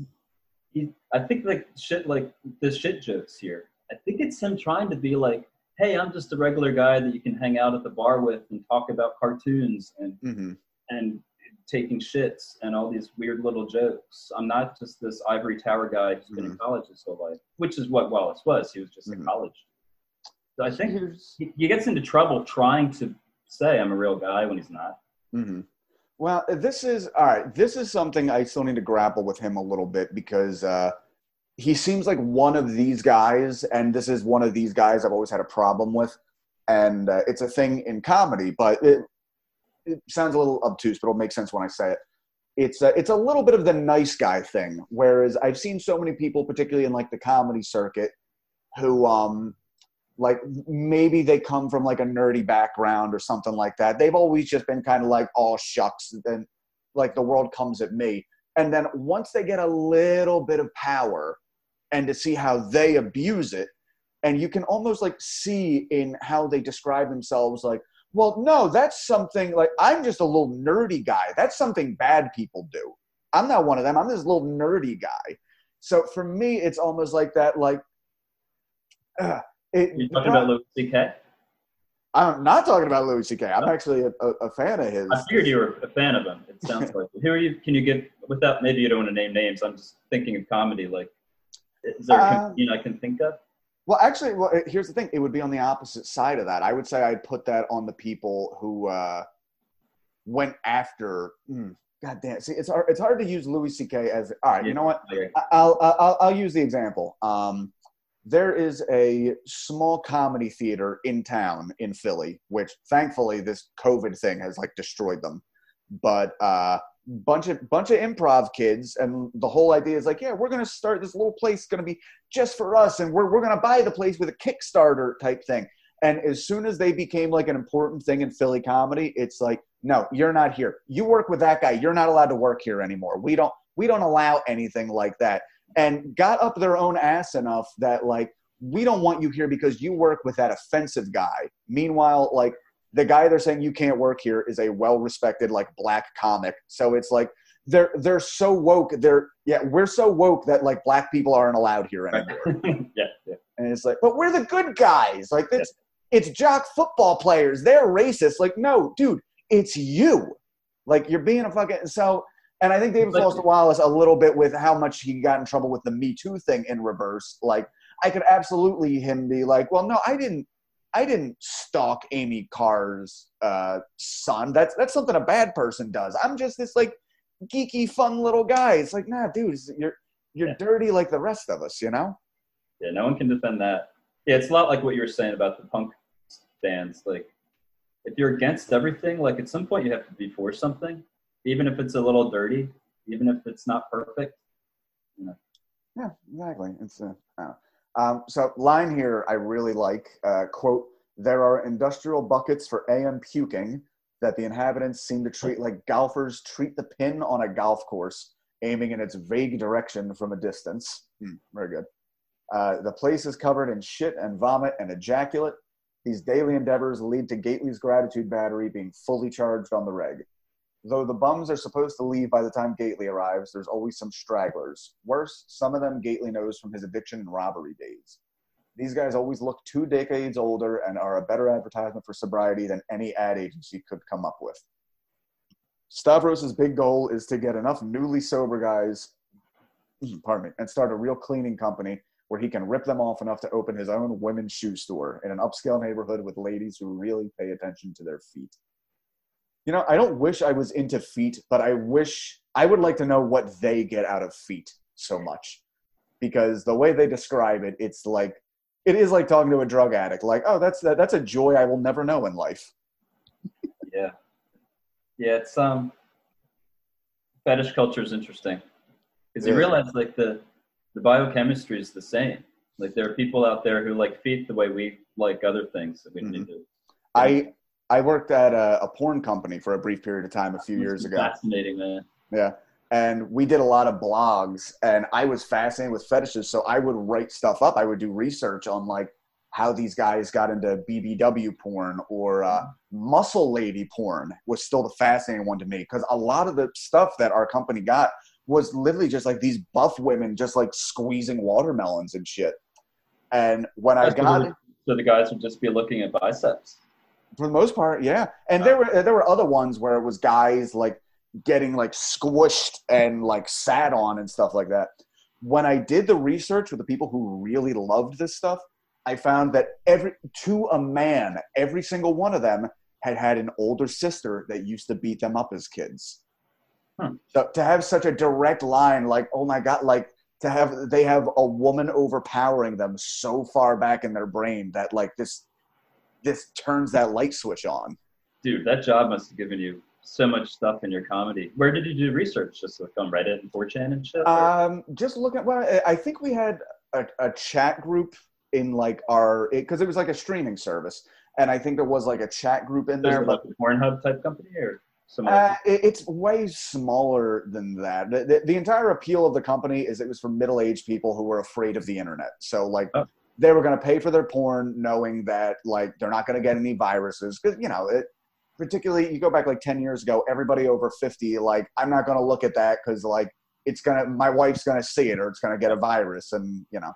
He, I think like shit, like the shit jokes here. I think it's him trying to be like, "Hey, I'm just a regular guy that you can hang out at the bar with and talk about cartoons and Mhm. and taking shits and all these weird little jokes. I'm not just this ivory tower guy who's been in college his whole life, which is what Wallace was. He was just Mhm. a college. So I think Here's- he, he gets into trouble trying to say I'm a real guy when he's not. hmm Well, this is all right. This is something I still need to grapple with him a little bit because uh, he seems like one of these guys, and this is one of these guys I've always had a problem with, and uh, it's a thing in comedy, but it, it sounds a little obtuse, but it'll make sense when I say it. It's a, it's a little bit of the nice guy thing, whereas I've seen so many people, particularly in like the comedy circuit, who um like maybe they come from like a nerdy background or something like that. They've always just been kind of like, oh shucks, then like the world comes at me. And then once they get a little bit of power and to see how they abuse it, and you can almost like see in how they describe themselves like, well, no, that's something like I'm just a little nerdy guy. That's something bad people do. I'm not one of them. I'm this little nerdy guy. So for me, it's almost like that, like, it, You talking about Louis C.K.? I'm not talking about Louis C.K. I'm actually a, a, a fan of his. I figured you were a fan of him. It sounds like. Who are you? Can you give without? Maybe you don't want to name names. I'm just thinking of comedy. Like, is there a Uh, comedian I can think of? Well, actually, well, here's the thing. It would be on the opposite side of that. I would say I'd put that on the people who uh, went after. Mm, God damn. See, it's hard. It's hard to use Louis C.K. as. All right. You know what? I- I'll, I'll, I'll use the example. Um, there is a small comedy theater in town in Philly, which thankfully this COVID thing has like destroyed them. But uh, bunch of bunch of improv kids, and the whole idea is like, yeah, we're gonna start this little place, gonna be just for us, and we're we're gonna buy the place with a Kickstarter type thing. And as soon as they became like an important thing in Philly comedy, it's like, no, you're not here. You work with that guy. You're not allowed to work here anymore. We don't we don't allow anything like that and got up their own ass enough that like we don't want you here because you work with that offensive guy. Meanwhile like the guy they're saying you can't work here is a well respected like black comic. So it's like they're they're so woke. They're yeah we're so woke that like black people aren't allowed here anymore. Yeah, yeah. and it's like but we're the good guys. Like it's it's jock football players. They're racist. Like no dude it's you. Like you're being a fucking so And I think David Foster Wallace a little bit with how much he got in trouble with the Me Too thing in reverse. Like I could absolutely him be like, well, no, I didn't. I didn't stalk Mary Karr's uh, son. That's that's something a bad person does. I'm just this like geeky, fun little guy. It's like, nah, dude, you're you're yeah. dirty like the rest of us, you know? Yeah, no one can defend that. Yeah, it's a lot like what you were saying about the punk fans. Like, if you're against everything, like at some point you have to be for something, even if it's a little dirty, even if it's not perfect. You know? Yeah, exactly. It's uh, um, so line here I really like. Uh, quote: There are industrial buckets for AM puking that the inhabitants seem to treat like golfers treat the pin on a golf course, aiming in its vague direction from a distance. Hmm, very good. Uh, the place is covered in shit and vomit and ejaculate. These daily endeavors lead to Gately's gratitude battery being fully charged on the reg. Though the bums are supposed to leave by the time Gately arrives, there's always some stragglers. Worse, some of them Gately knows from his addiction and robbery days. These guys always look two decades older and are a better advertisement for sobriety than any ad agency could come up with. Stavros's big goal is to get enough newly sober guys, pardon me, and start a real cleaning company where he can rip them off enough to open his own women's shoe store in an upscale neighborhood with ladies who really pay attention to their feet. You know, I don't wish I was into feet, but I wish I would like to know what they get out of feet so much. Because the way they describe it, it's like it is like talking to a drug addict. Like, oh, that's that, that's a joy I will never know in life. yeah, yeah. It's um, fetish culture is interesting because yeah. you realize like the the biochemistry is the same. Like there are people out there who like feet the way we like other things that we mm-hmm. need to. I I worked at a, a, porn company for a brief period of time a few years ago. Fascinating, man. Yeah. And we did a lot of blogs, and I was fascinated with fetishes. So I would write stuff up. I would do research on like how these guys got into BBW porn or uh, muscle lady porn was still the fascinating one to me because a lot of the stuff that our company got was literally just like these buff women just like squeezing watermelons and shit. And when That's I got so the guys would just be looking at biceps for the most part, yeah. And there were there were other ones where it was guys like getting like squished and like sat on and stuff like that. When I did the research with the people who really loved this stuff, I found that every to a man, every single one of them had had an older sister that used to beat them up as kids. Hmm. So to have such a direct line, like oh my god, like to have they have a woman overpowering them so far back in their brain that like this this turns that light switch on. Dude, that job must have given you so much stuff in your comedy. Where did you do research? Just like on Reddit and 4chan and shit? Um, just look at well, I think we had a, a chat group in like our because it, it, was like a streaming service, and I think there was like a chat group in there. Like a Pornhub type company or uh, it, it's way smaller than that. The, the, the, entire appeal of the company is it was for middle-aged people who were afraid of the internet. So like. Oh they were going to pay for their porn knowing that like they're not going to get any viruses because you know it particularly you go back like 10 years ago everybody over 50 like i'm not going to look at that because like it's going to my wife's going to see it or it's going to get a virus and you know.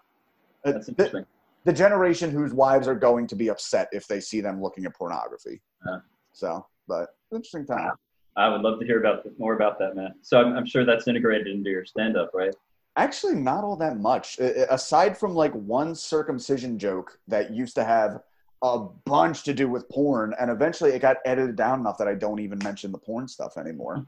That's interesting. The, the, generation whose wives are going to be upset if they see them looking at pornography. Yeah. so but interesting time. I would love to hear about more about that man so i'm, I'm sure that's integrated into your stand-up right Actually, not all that much. Aside from like one circumcision joke that used to have a bunch to do with porn, and eventually it got edited down enough that I don't even mention the porn stuff anymore.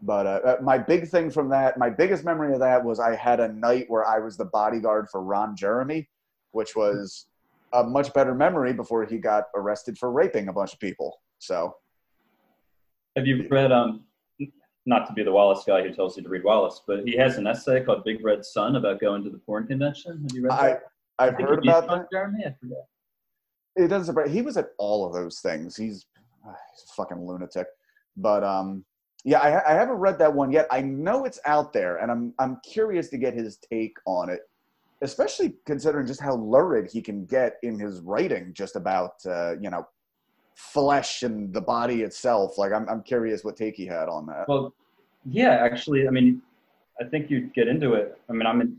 But uh, uh, my big thing from that, my biggest memory of that was I had a night where I was the bodyguard for Ron Jeremy, which was a much better memory before he got arrested for raping a bunch of people. So, have you read um, not to be the Wallace guy who tells you to read Wallace, but he has an essay called Big Red Son about going to the porn convention. Have you read that? I, I've heard about that. Jeremy, I forget. It doesn't surprise. He was at all of those things. He's, uh, he's a fucking lunatic. But um, yeah, I, I haven't read that one yet. I know it's out there, and I'm I'm curious to get his take on it, especially considering just how lurid he can get in his writing, just about uh, you know flesh and the body itself. Like I'm I'm curious what take he had on that. Well, yeah, actually, I mean, I think you'd get into it. I mean, I'm in,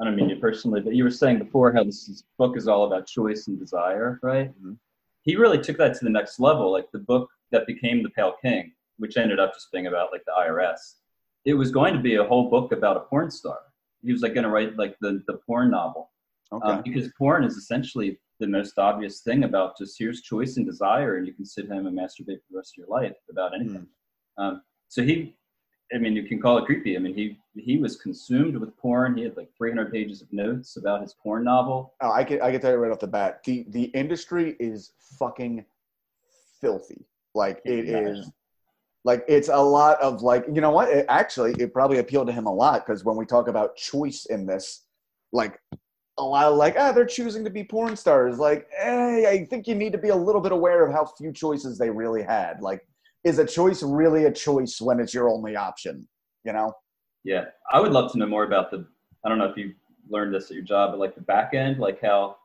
I don't mean you personally, but you were saying before how this, this book is all about choice and desire, right? Mm-hmm. He really took that to the next level. Like the book that became The Pale King, which ended up just being about like the IRS. it was going to be a whole book about a porn star. He was like going to write like the the porn novel, Okay. um, because porn is essentially the most obvious thing about just here's choice and desire, and you can sit home and masturbate for the rest of your life about anything. Um, so he, I mean, you can call it creepy. I mean, he he was consumed with porn. He had like 300 pages of notes about his porn novel. Oh, I can I can tell you right off the bat, the the industry is fucking filthy. Like it Yeah. is, like it's a lot of like you know what? It, actually, it probably appealed to him a lot because when we talk about choice in this, like a lot of like ah they're choosing to be porn stars. Like eh, I think you need to be a little bit aware of how few choices they really had. Like is a choice really a choice when it's your only option? You know? Yeah, I would love to know more about the. I don't know if you learned this at your job, but like the back end, like how,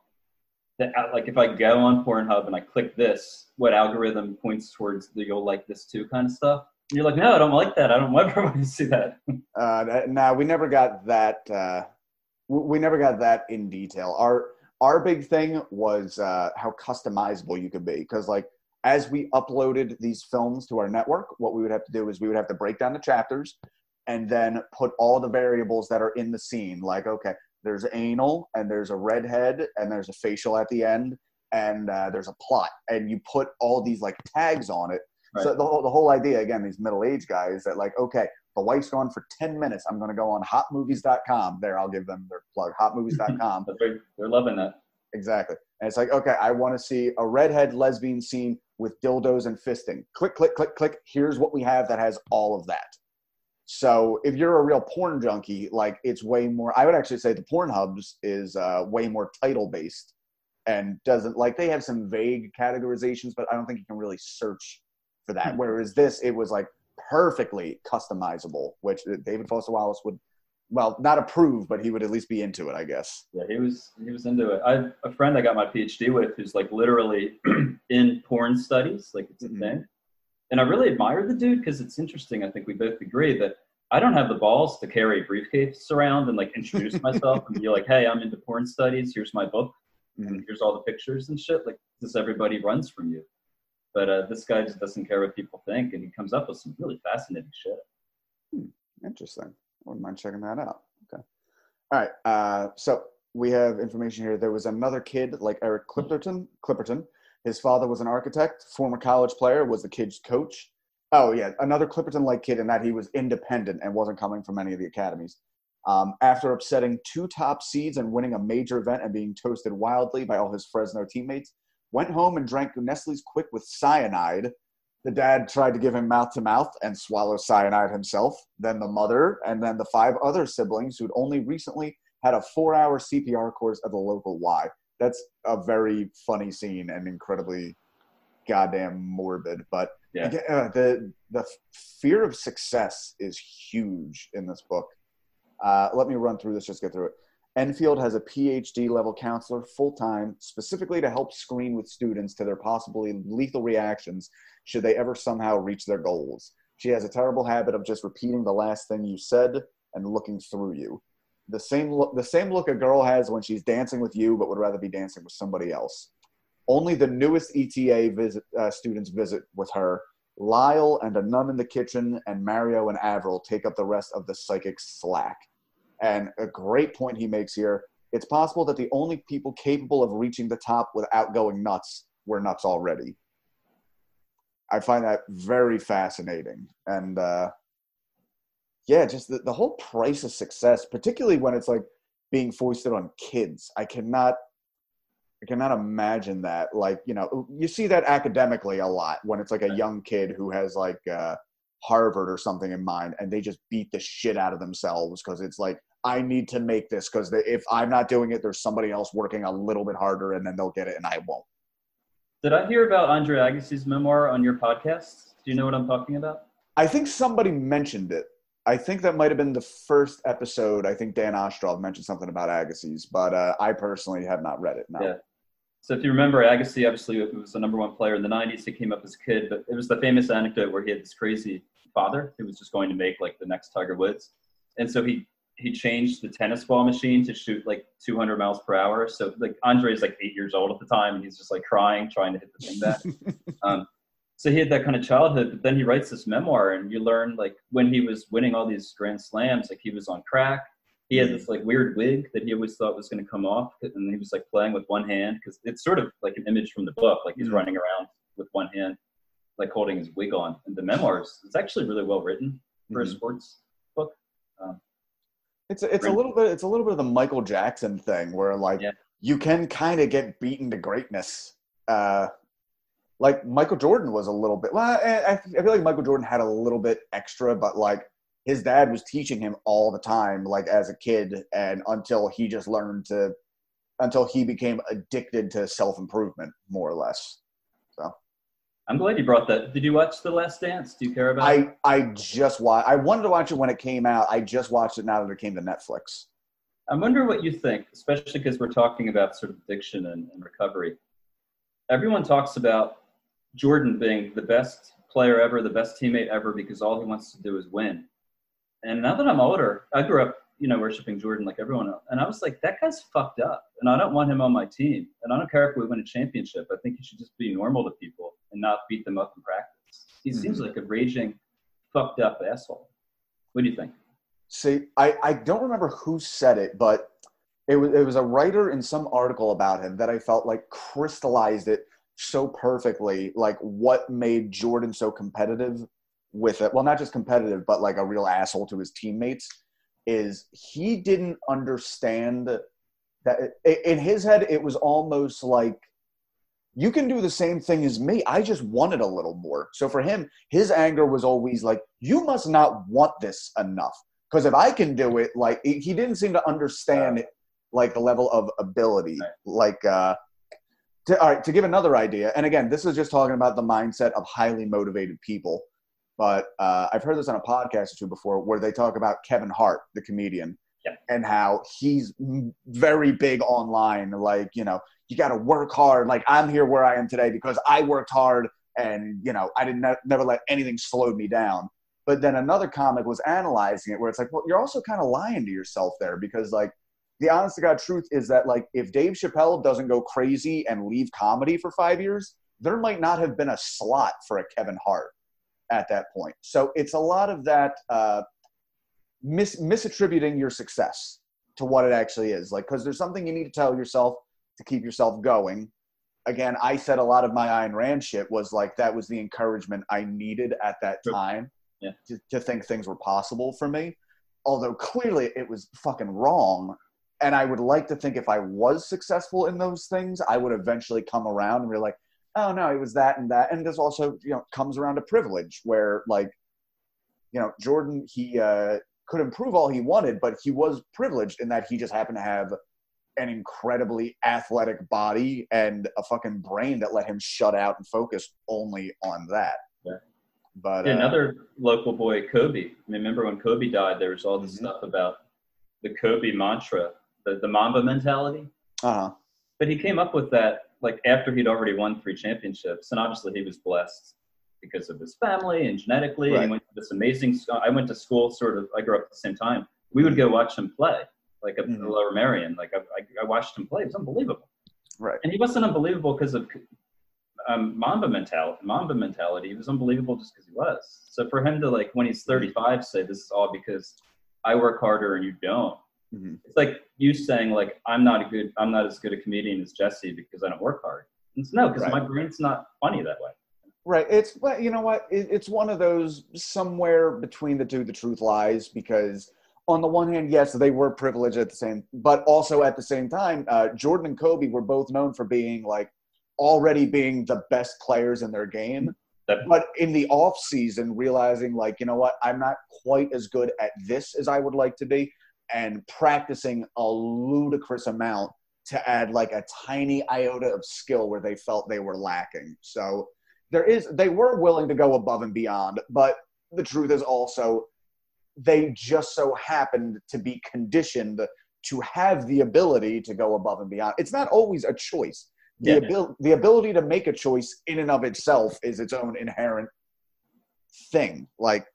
the, like if I go on Pornhub and I click this, what algorithm points towards the you'll like this too kind of stuff. And you're like, no, I don't like that. I don't want to see that. Uh, no, we never got that. Uh, we never got that in detail. Our our big thing was uh, how customizable you could be, because like as we uploaded these films to our network, what we would have to do is we would have to break down the chapters and then put all the variables that are in the scene. Like, okay, there's anal and there's a redhead and there's a facial at the end and uh, there's a plot, and you put all these like tags on it. So the whole, the whole idea again, these middle aged guys that like, okay, the wife's gone for 10 minutes. I'm going to go on hotmovies.com. There, I'll give them their plug, hotmovies.com. They're, loving that. exactly. And it's like, okay, I want to see a redhead lesbian scene with dildos and fisting. Click, click, click, click. Here's what we have that has all of that. So if you're a real porn junkie, like it's way more, I would actually say the Pornhubs is uh, way more title based and doesn't like they have some vague categorizations, but I don't think you can really search for that. Hmm. Whereas this, it was like perfectly customizable, which David Foster Wallace would, well, not approve, but he would at least be into it, I guess. Yeah, he was he was into it. I have a friend I got my PhD with who's like literally in porn studies, like it's a Mhm. thing. And I really admire the dude because it's interesting. I think we both agree that I don't have the balls to carry a briefcase around and like introduce myself and be like, "Hey, I'm into porn studies. Here's my book, and here's all the pictures and shit." Like, this everybody runs from you. But uh, this guy just doesn't care what people think, and he comes up with some really fascinating shit. Interesting. I wouldn't mind checking that out. Okay. All right. Uh, so we have information here. There was another kid like Eric Clipperton. Clipperton. His father was an architect, former college player, was the kid's coach. Oh yeah, another Clipperton-like kid in that he was independent and wasn't coming from any of the academies. Um, after upsetting two top seeds and winning a major event and being toasted wildly by all his Fresno teammates, went home and drank Nestle's Quik with cyanide. The dad tried to give him mouth to mouth and swallow cyanide himself. Then the mother, and then the five other siblings who'd only recently had a four hour CPR course at the local Y. That's a very funny scene and incredibly goddamn morbid. But Yeah. again, uh, the, the fear of success is huge in this book. Uh, let me run through this, just get through it. Enfield has a PhD level counselor full time, specifically to help screen with students to their possibly lethal reactions should they ever somehow reach their goals. She has a terrible habit of just repeating the last thing you said and looking through you. The same look, the same look a girl has when she's dancing with you, but would rather be dancing with somebody else. Only the newest ETA visit, uh, students visit with her. Lyle and a nun in the kitchen, and Mario and Avril take up the rest of the psychic slack. And a great point he makes here it's possible that the only people capable of reaching the top without going nuts were nuts already. I find that very fascinating. And uh, yeah, just the, the whole price of success, particularly when it's like being foisted on kids. I cannot. I cannot imagine that. Like, you know, you see that academically a lot when it's like a young kid who has like uh, Harvard or something in mind, and they just beat the shit out of themselves because it's like, I need to make this because if I'm not doing it, there's somebody else working a little bit harder, and then they'll get it, and I won't. Did I hear about Andre Agassi's memoir on your podcast? Do you know what I'm talking about? I think somebody mentioned it. I think that might have been the first episode. I think Dan Ostrov mentioned something about Agassi's, but uh, I personally have not read it. No. Yeah. So if you remember, Agassi obviously was the number one player in the '90s. He came up as a kid, but it was the famous anecdote where he had this crazy father who was just going to make like the next Tiger Woods, and so he he changed the tennis ball machine to shoot like 200 miles per hour. So like Andre is like eight years old at the time, and he's just like crying, trying to hit the thing back. um, so he had that kind of childhood, but then he writes this memoir, and you learn like when he was winning all these grand slams, like he was on crack. He had this like weird wig that he always thought was going to come off, and he was like playing with one hand because it's sort of like an image from the book, like he's Mhm. running around with one hand, like holding his wig on. And the memoirs, it's actually really well written for a Mhm. sports book. Um, It's a, it's a little bit it's a little bit of the Michael Jackson thing where like Yeah. you can kind of get beaten to greatness. Uh, like Michael Jordan was a little bit. Well, I, I feel like Michael Jordan had a little bit extra, but like his dad was teaching him all the time, like as a kid, and until he just learned to, until he became addicted to self improvement, more or less. I'm glad you brought that. Did you watch The Last Dance? Do you care about it? I I just watched. I wanted to watch it when it came out. I just watched it now that it came to Netflix. I wonder what you think, especially because we're talking about sort of addiction and, and recovery. Everyone talks about Jordan being the best player ever, the best teammate ever, because all he wants to do is win. And now that I'm older, I grew up, you know, worshiping Jordan like everyone else. And I was like, that guy's fucked up. And I don't want him on my team. And I don't care if we win a championship. I think he should just be normal to people and not beat them up in practice. He hmm. seems like a raging, fucked up asshole. What do you think? See, I, I don't remember who said it, but it was it was a writer in some article about him that I felt like crystallized it so perfectly, like what made Jordan so competitive with it. Well, not just competitive, but like a real asshole to his teammates. Is he didn't understand that in his head it was almost like you can do the same thing as me. I just wanted a little more. So for him, his anger was always like, you must not want this enough. Because if I can do it, like he didn't seem to understand like the level of ability. Like uh to, all right, to give another idea, and again, this is just talking about the mindset of highly motivated people. But uh, I've heard this on a podcast or two before where they talk about Kevin Hart, the comedian, Yeah. and how he's very big online. Like, you know, you got to work hard. Like, I'm here where I am today because I worked hard and, you know, I didn't ne- never let anything slow me down. But then another comic was analyzing it where it's like, well, you're also kind of lying to yourself there because, like, the honest to God truth is that, like, if Dave Chappelle doesn't go crazy and leave comedy for five years, there might not have been a slot for a Kevin Hart at that point. So it's a lot of that uh, mis- misattributing your success to what it actually is. Like, because there's something you need to tell yourself to keep yourself going. Again, I said a lot of my Ayn Rand shit was like that was the encouragement I needed at that time Yeah. to, to think things were possible for me. Although clearly it was fucking wrong. And I would like to think if I was successful in those things, I would eventually come around and be like, oh no, it was that and that. And this also, you know, comes around to privilege where like, you know, Jordan, he uh, could improve all he wanted, but he was privileged in that he just happened to have an incredibly athletic body and a fucking brain that let him shut out and focus only on that. Yeah. But Yeah, uh, another local boy, Kobe. I mean, remember when Kobe died? There was all this Mhm. stuff about the Kobe mantra, the, the Mamba mentality. uh-huh. But he came up with that like after he'd already won three championships, and obviously he was blessed because of his family and genetically. Right. He went to this amazing. sc- I went to school sort of. I grew up at the same time. We would go watch him play, like at Mhm. the Lower Merion. Like I, I, I watched him play. It was unbelievable. right. and he wasn't unbelievable because of um, Mamba mentality. Mamba mentality. He was unbelievable just because he was. So for him to like when he's 35 say this is all because I work harder and you don't. Mhm. It's like you saying like I'm not a good I'm not as good a comedian as Jesse because I don't work hard. It's no because Right. my brain's not funny that way. Right. It's but you know what? It, it's one of those somewhere between the two. The truth lies because on the one hand, yes, they were privileged at the same, but also at the same time, uh, Jordan and Kobe were both known for being like already being the best players in their game. But in the off season, realizing like you know what, I'm not quite as good at this as I would like to be, and practicing a ludicrous amount to add like a tiny iota of skill where they felt they were lacking. So there is they were willing to go above and beyond, but the truth is also they just so happened to be conditioned to have the ability to go above and beyond. It's not always a choice. The, Yeah. abil- the ability to make a choice in and of itself is its own inherent thing. Like,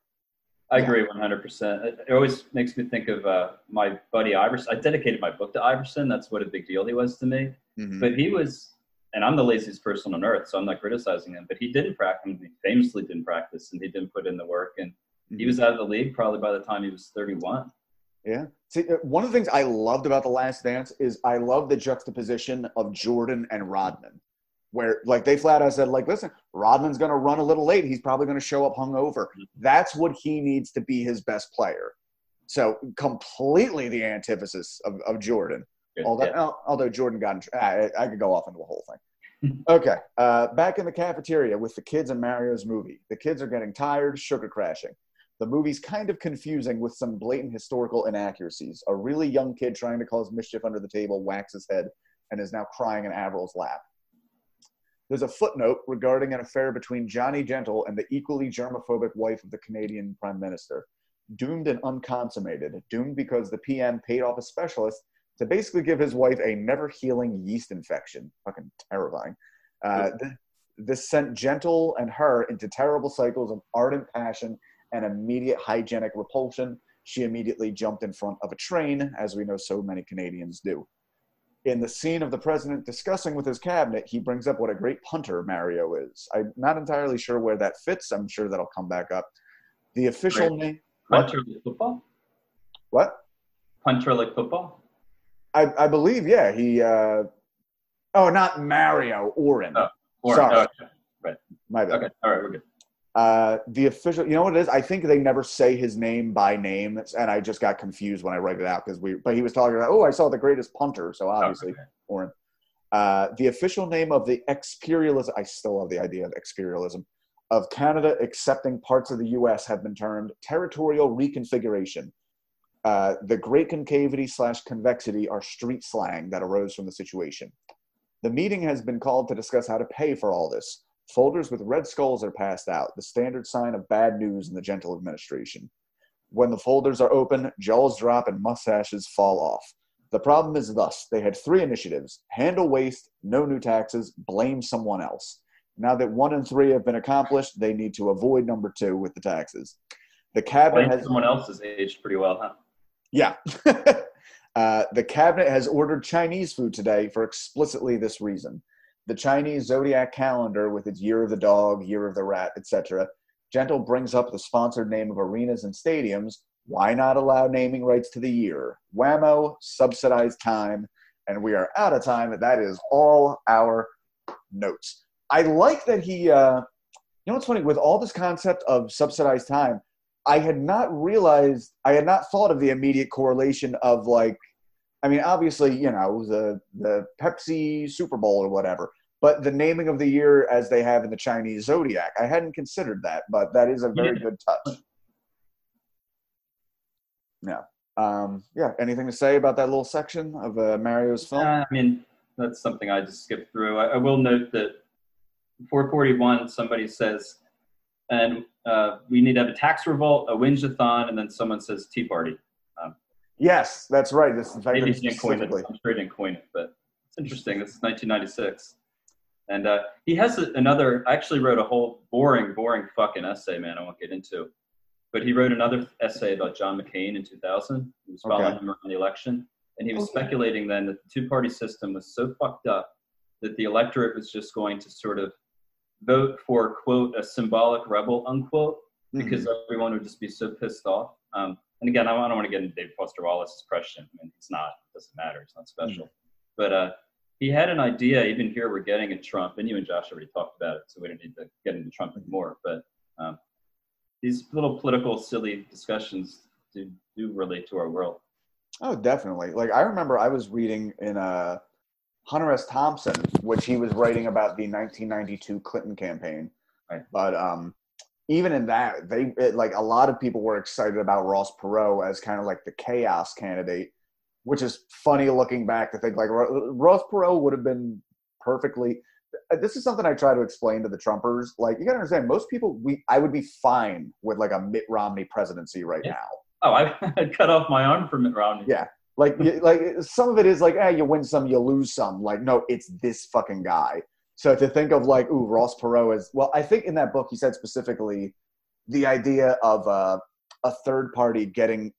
I Yeah. agree 100%. It, it always makes me think of uh, my buddy Iverson. I dedicated my book to Iverson. That's what a big deal he was to me. mhm, But he was and I'm the laziest person on earth, so I'm not criticizing him. But he didn't practice. He famously didn't practice, and he didn't put in the work. And he Mm-hmm. was out of the league probably by the time he was 31. Yeah. See, uh, one of the things I loved about The Last Dance is I love the juxtaposition of Jordan and Rodman, where like they flat out said, like, listen, Rodman's going to run a little late. He's probably going to show up hungover. That's what he needs to be his best player. So completely the antithesis of, of Jordan. Good. Although, Yeah. although Jordan got, in, I, I could go off into a whole thing. okay, uh, back in the cafeteria with the kids in Mario's movie. The kids are getting tired, sugar crashing. The movie's kind of confusing with some blatant historical inaccuracies. A really young kid trying to cause mischief under the table whacks his head and is now crying in Avril's lap. There's a footnote regarding an affair between Johnny Gentle and the equally germophobic wife of the Canadian Prime Minister. Doomed and unconsummated. Doomed because the PM paid off a specialist to basically give his wife a never healing yeast infection. Fucking terrifying. Uh, th- this sent Gentle and her into terrible cycles of ardent passion and immediate hygienic repulsion. She immediately jumped in front of a train, as we know so many Canadians do. In the scene of the president discussing with his cabinet, he brings up what a great punter Mario is. I'm not entirely sure where that fits. I'm sure that'll come back up. The official Great. name. What? Punter like football? What? Punter like football? I, I believe, yeah. He. Uh, oh, not Mario. Orin. Oh, Or, Sorry. okay. My bad. okay. All right. We're good. Uh, the official, you know what it is? I think they never say his name by name, and I just got confused when I write it out because we. But he was talking about, oh, I saw the greatest punter, so obviously, Okay. Orin. Uh, the official name of the experialism. I still love the idea of experialism of Canada accepting parts of the U.S. have been termed territorial reconfiguration. Uh, the Great Concavity slash Convexity are street slang that arose from the situation. The meeting has been called to discuss how to pay for all this. Folders with red skulls are passed out, the standard sign of bad news in the gentle administration. When the folders are open, jaws drop and mustaches fall off. The problem is thus they had three initiatives handle waste, no new taxes, blame someone else. Now that one and three have been accomplished, they need to avoid number two with the taxes. The cabinet Blame has. someone else has aged pretty well, huh? Yeah. uh, the cabinet has ordered Chinese food today for explicitly this reason. The Chinese zodiac calendar, with its year of the dog, year of the rat, etc., Gentle brings up the sponsored name of arenas and stadiums. Why not allow naming rights to the year? Whammo, subsidized time, and we are out of time. That is all our notes. I like that he, uh, you know what's funny? With all this concept of subsidized time, I had not realized, I had not thought of the immediate correlation of like, I mean, obviously, you know, the the Pepsi Super Bowl or whatever, but the naming of the year as they have in the Chinese zodiac, I hadn't considered that, but that is a very Yeah. good touch. Yeah. Um, yeah. Anything to say about that little section of uh, Mario's film? Uh, I mean, that's something I just skipped through. I, I will note that 441, somebody says, and uh, we need to have a tax revolt, a whinge-a-thon, and then someone says Tea Party. Yes, that's right. This is fact Maybe that's he didn't coin it. I'm sure he didn't coin it, but it's interesting. This is 1996. And uh, he has a, another, I actually wrote a whole boring, boring fucking essay, man, I won't get into. But he wrote another essay about John McCain in 2000. He was following Okay. him around the election. And he was Okay. speculating then that the two party system was so fucked up that the electorate was just going to sort of vote for, quote, a symbolic rebel, unquote, Mhm. because everyone would just be so pissed off. Um, and again, I don't want to get into David Foster Wallace's question. I mean, it's not, it doesn't matter. It's not special. But uh, he had an idea, even here we're getting in Trump, and you and Josh already talked about it, so we don't need to get into Trump anymore. But um, these little political, silly discussions do, do relate to our world. Oh, definitely. Like I remember I was reading in uh, Hunter S. Thompson, which he was writing about the 1992 Clinton campaign. Right. But um, even in that, they it, like a lot of people were excited about Ross Perot as kind of like the chaos candidate, which is funny looking back to think like Ross Perot would have been perfectly. uh, This is something I try to explain to the Trumpers. Like you gotta understand, most people we I would be fine with like a Mitt Romney presidency right Yeah. now. Oh, I cut off my arm from Mitt Romney. Yeah. Like, like some of it is like, eh, you win some, you lose some. Like, no, it's this fucking guy. So to think of like, ooh, Ross Perot is well, I think in that book he said specifically the idea of uh, a third party getting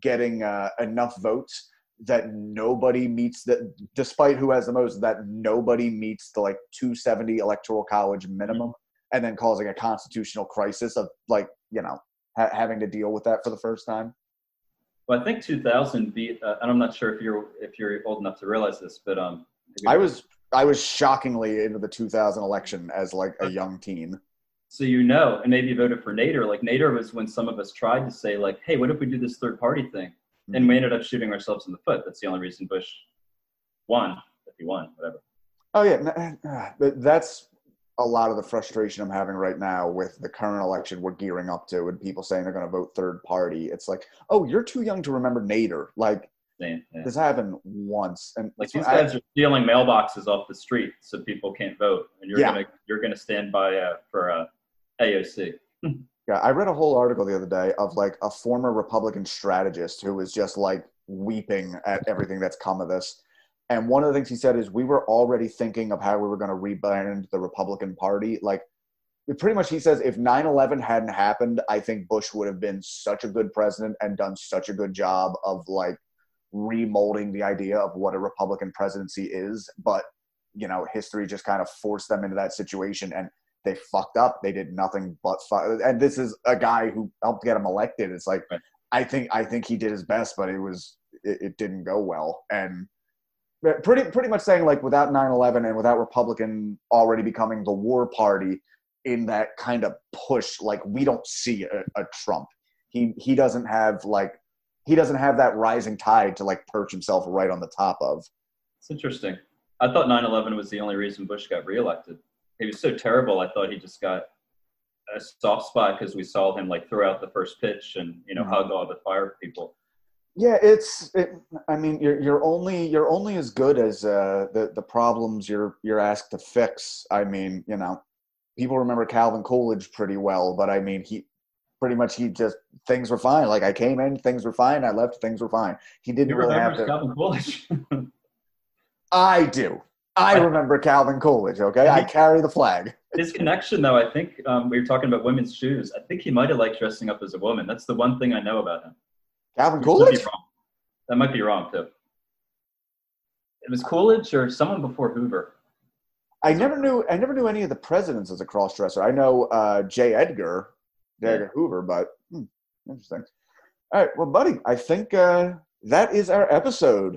getting uh, enough votes that nobody meets that despite who has the most that nobody meets the like 270 electoral college minimum and then causing a constitutional crisis of like you know ha- having to deal with that for the first time. Well, I think 2000 beat, uh, and I'm not sure if you're if you're old enough to realize this, but um, i was i was shockingly into the 2000 election as like a young teen so you know, and maybe you voted for Nader. Like Nader was when some of us tried to say like, hey, what if we do this third party thing? And we ended up shooting ourselves in the foot. That's the only reason Bush won, if he won, whatever. Oh yeah, uh, that's a lot of the frustration I'm having right now with the current election we're gearing up to, and people saying they're going to vote third party. It's like, oh, you're too young to remember Nader. Like Yeah, yeah. this happened once, and Like these I- guys are stealing mailboxes off the street so people can't vote, and you're Yeah. gonna you're gonna stand by uh, for uh, AOC. Yeah, I read a whole article the other day of like a former Republican strategist who was just like weeping at everything that's come of this. And one of the things he said is we were already thinking of how we were going to rebrand the Republican Party. Like, pretty much, he says if 9 11 hadn't happened, I think Bush would have been such a good president and done such a good job of like remolding the idea of what a Republican presidency is. But, you know, history just kind of forced them into that situation. And they fucked up. They did nothing but fuck. And this is a guy who helped get him elected. It's like Right. I think I think he did his best, but it was it, it didn't go well. And pretty pretty much saying like without 9/11 and without Republican already becoming the war party in that kind of push, like we don't see a, a Trump. He he doesn't have like he doesn't have that rising tide to like perch himself right on the top of. It's interesting. I thought 9/11 was the only reason Bush got reelected. He was so terrible. I thought he just got a soft spot because we saw him like throw out the first pitch and you know Mhm. hug all the fire people. Yeah, it's. It, I mean, you're you're only you're only as good as uh, the the problems you're you're asked to fix. I mean, you know, people remember Calvin Coolidge pretty well, but I mean, he pretty much he just things were fine. Like I came in, things were fine. I left, things were fine. He didn't You really have to. Calvin Coolidge? I do. I remember Calvin Coolidge. Okay, I carry the flag. His connection, though, I think um, we were talking about women's shoes. I think he might have liked dressing up as a woman. That's the one thing I know about him. Calvin Coolidge. That might be wrong too. It was Coolidge or someone before Hoover. I never knew. I never knew any of the presidents as a crossdresser. I know uh, J. Edgar, J. Edgar Hoover, but hmm, interesting. All right, well, buddy, I think uh, that is our episode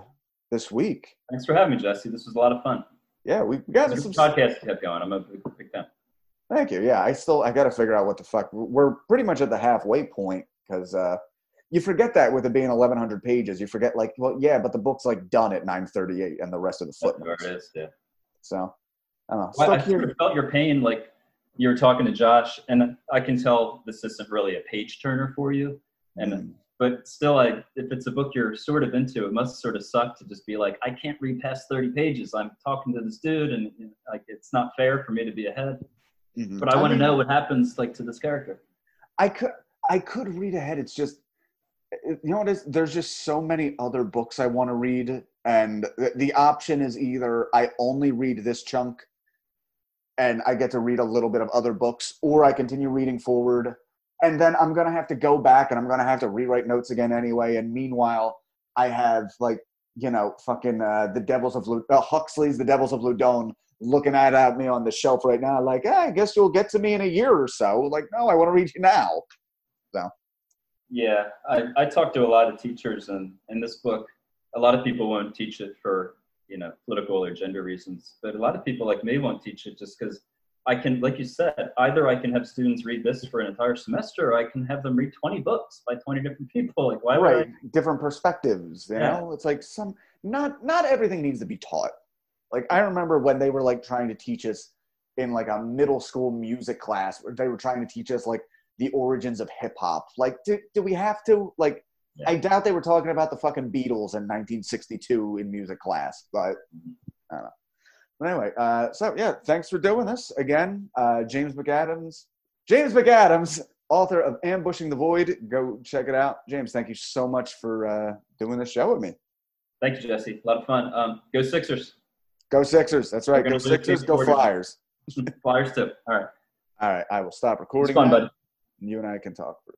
this week. Thanks for having me, Jesse. This was a lot of fun. Yeah, we got This some. podcast kept going. I'm a big, big fan. Thank you. Yeah, I still I got to figure out what the fuck. We're pretty much at the halfway point because uh, you forget that with it being 1,100 pages, you forget like, well, yeah, but the book's like done at 938, and the rest of the That's where footnotes. it is. Yeah. So, I don't know. Well, I sort of felt your pain, like you were talking to Josh, and I can tell this isn't really a page turner for you. And Mm. but still, I if it's a book you're sort of into, it must sort of suck to just be like, I can't read past 30 pages. I'm talking to this dude, and, and, like it's not fair for me to be ahead. Mhm. But I, want to know what happens like to this character. I could I could read ahead. It's just you know what is there's just so many other books I want to read, and the, the option is either I only read this chunk, and I get to read a little bit of other books, or I continue reading forward, and then I'm gonna have to go back and I'm gonna have to rewrite notes again anyway. And meanwhile, I have like you know fucking uh, the Devils of uh, Huxley's The Devils of Loudun looking at, at me on the shelf right now, like, eh, I guess you'll get to me in a year or so. Like, no, I want to read you now. So. Yeah, I, I talked to a lot of teachers, and in this book, a lot of people won't teach it for you know political or gender reasons, but a lot of people like me won't teach it just because I can, like you said, either I can have students read this for an entire semester, or I can have them read 20 books by 20 different people. Like, why would right different perspectives you Yeah. know it's like some not not everything needs to be taught like i remember when they were like trying to teach us in like a middle school music class where they were trying to teach us like the origins of hip hop like do, do we have to like Yeah. i doubt they were talking about the fucking beatles in 1962 in music class but i don't know but anyway uh so yeah thanks for doing this again uh james mcadams james mcadams author of Ambushing the Void. Go check it out. James, thank you so much for uh, doing this show with me. Thank you, Jesse. A lot of fun. Um, go Sixers. Go Sixers. That's right. Go Sixers. Go. Flyers. Flyers too. All right. All right. I will stop It's recording. fun, now, bud. and You and I can talk. For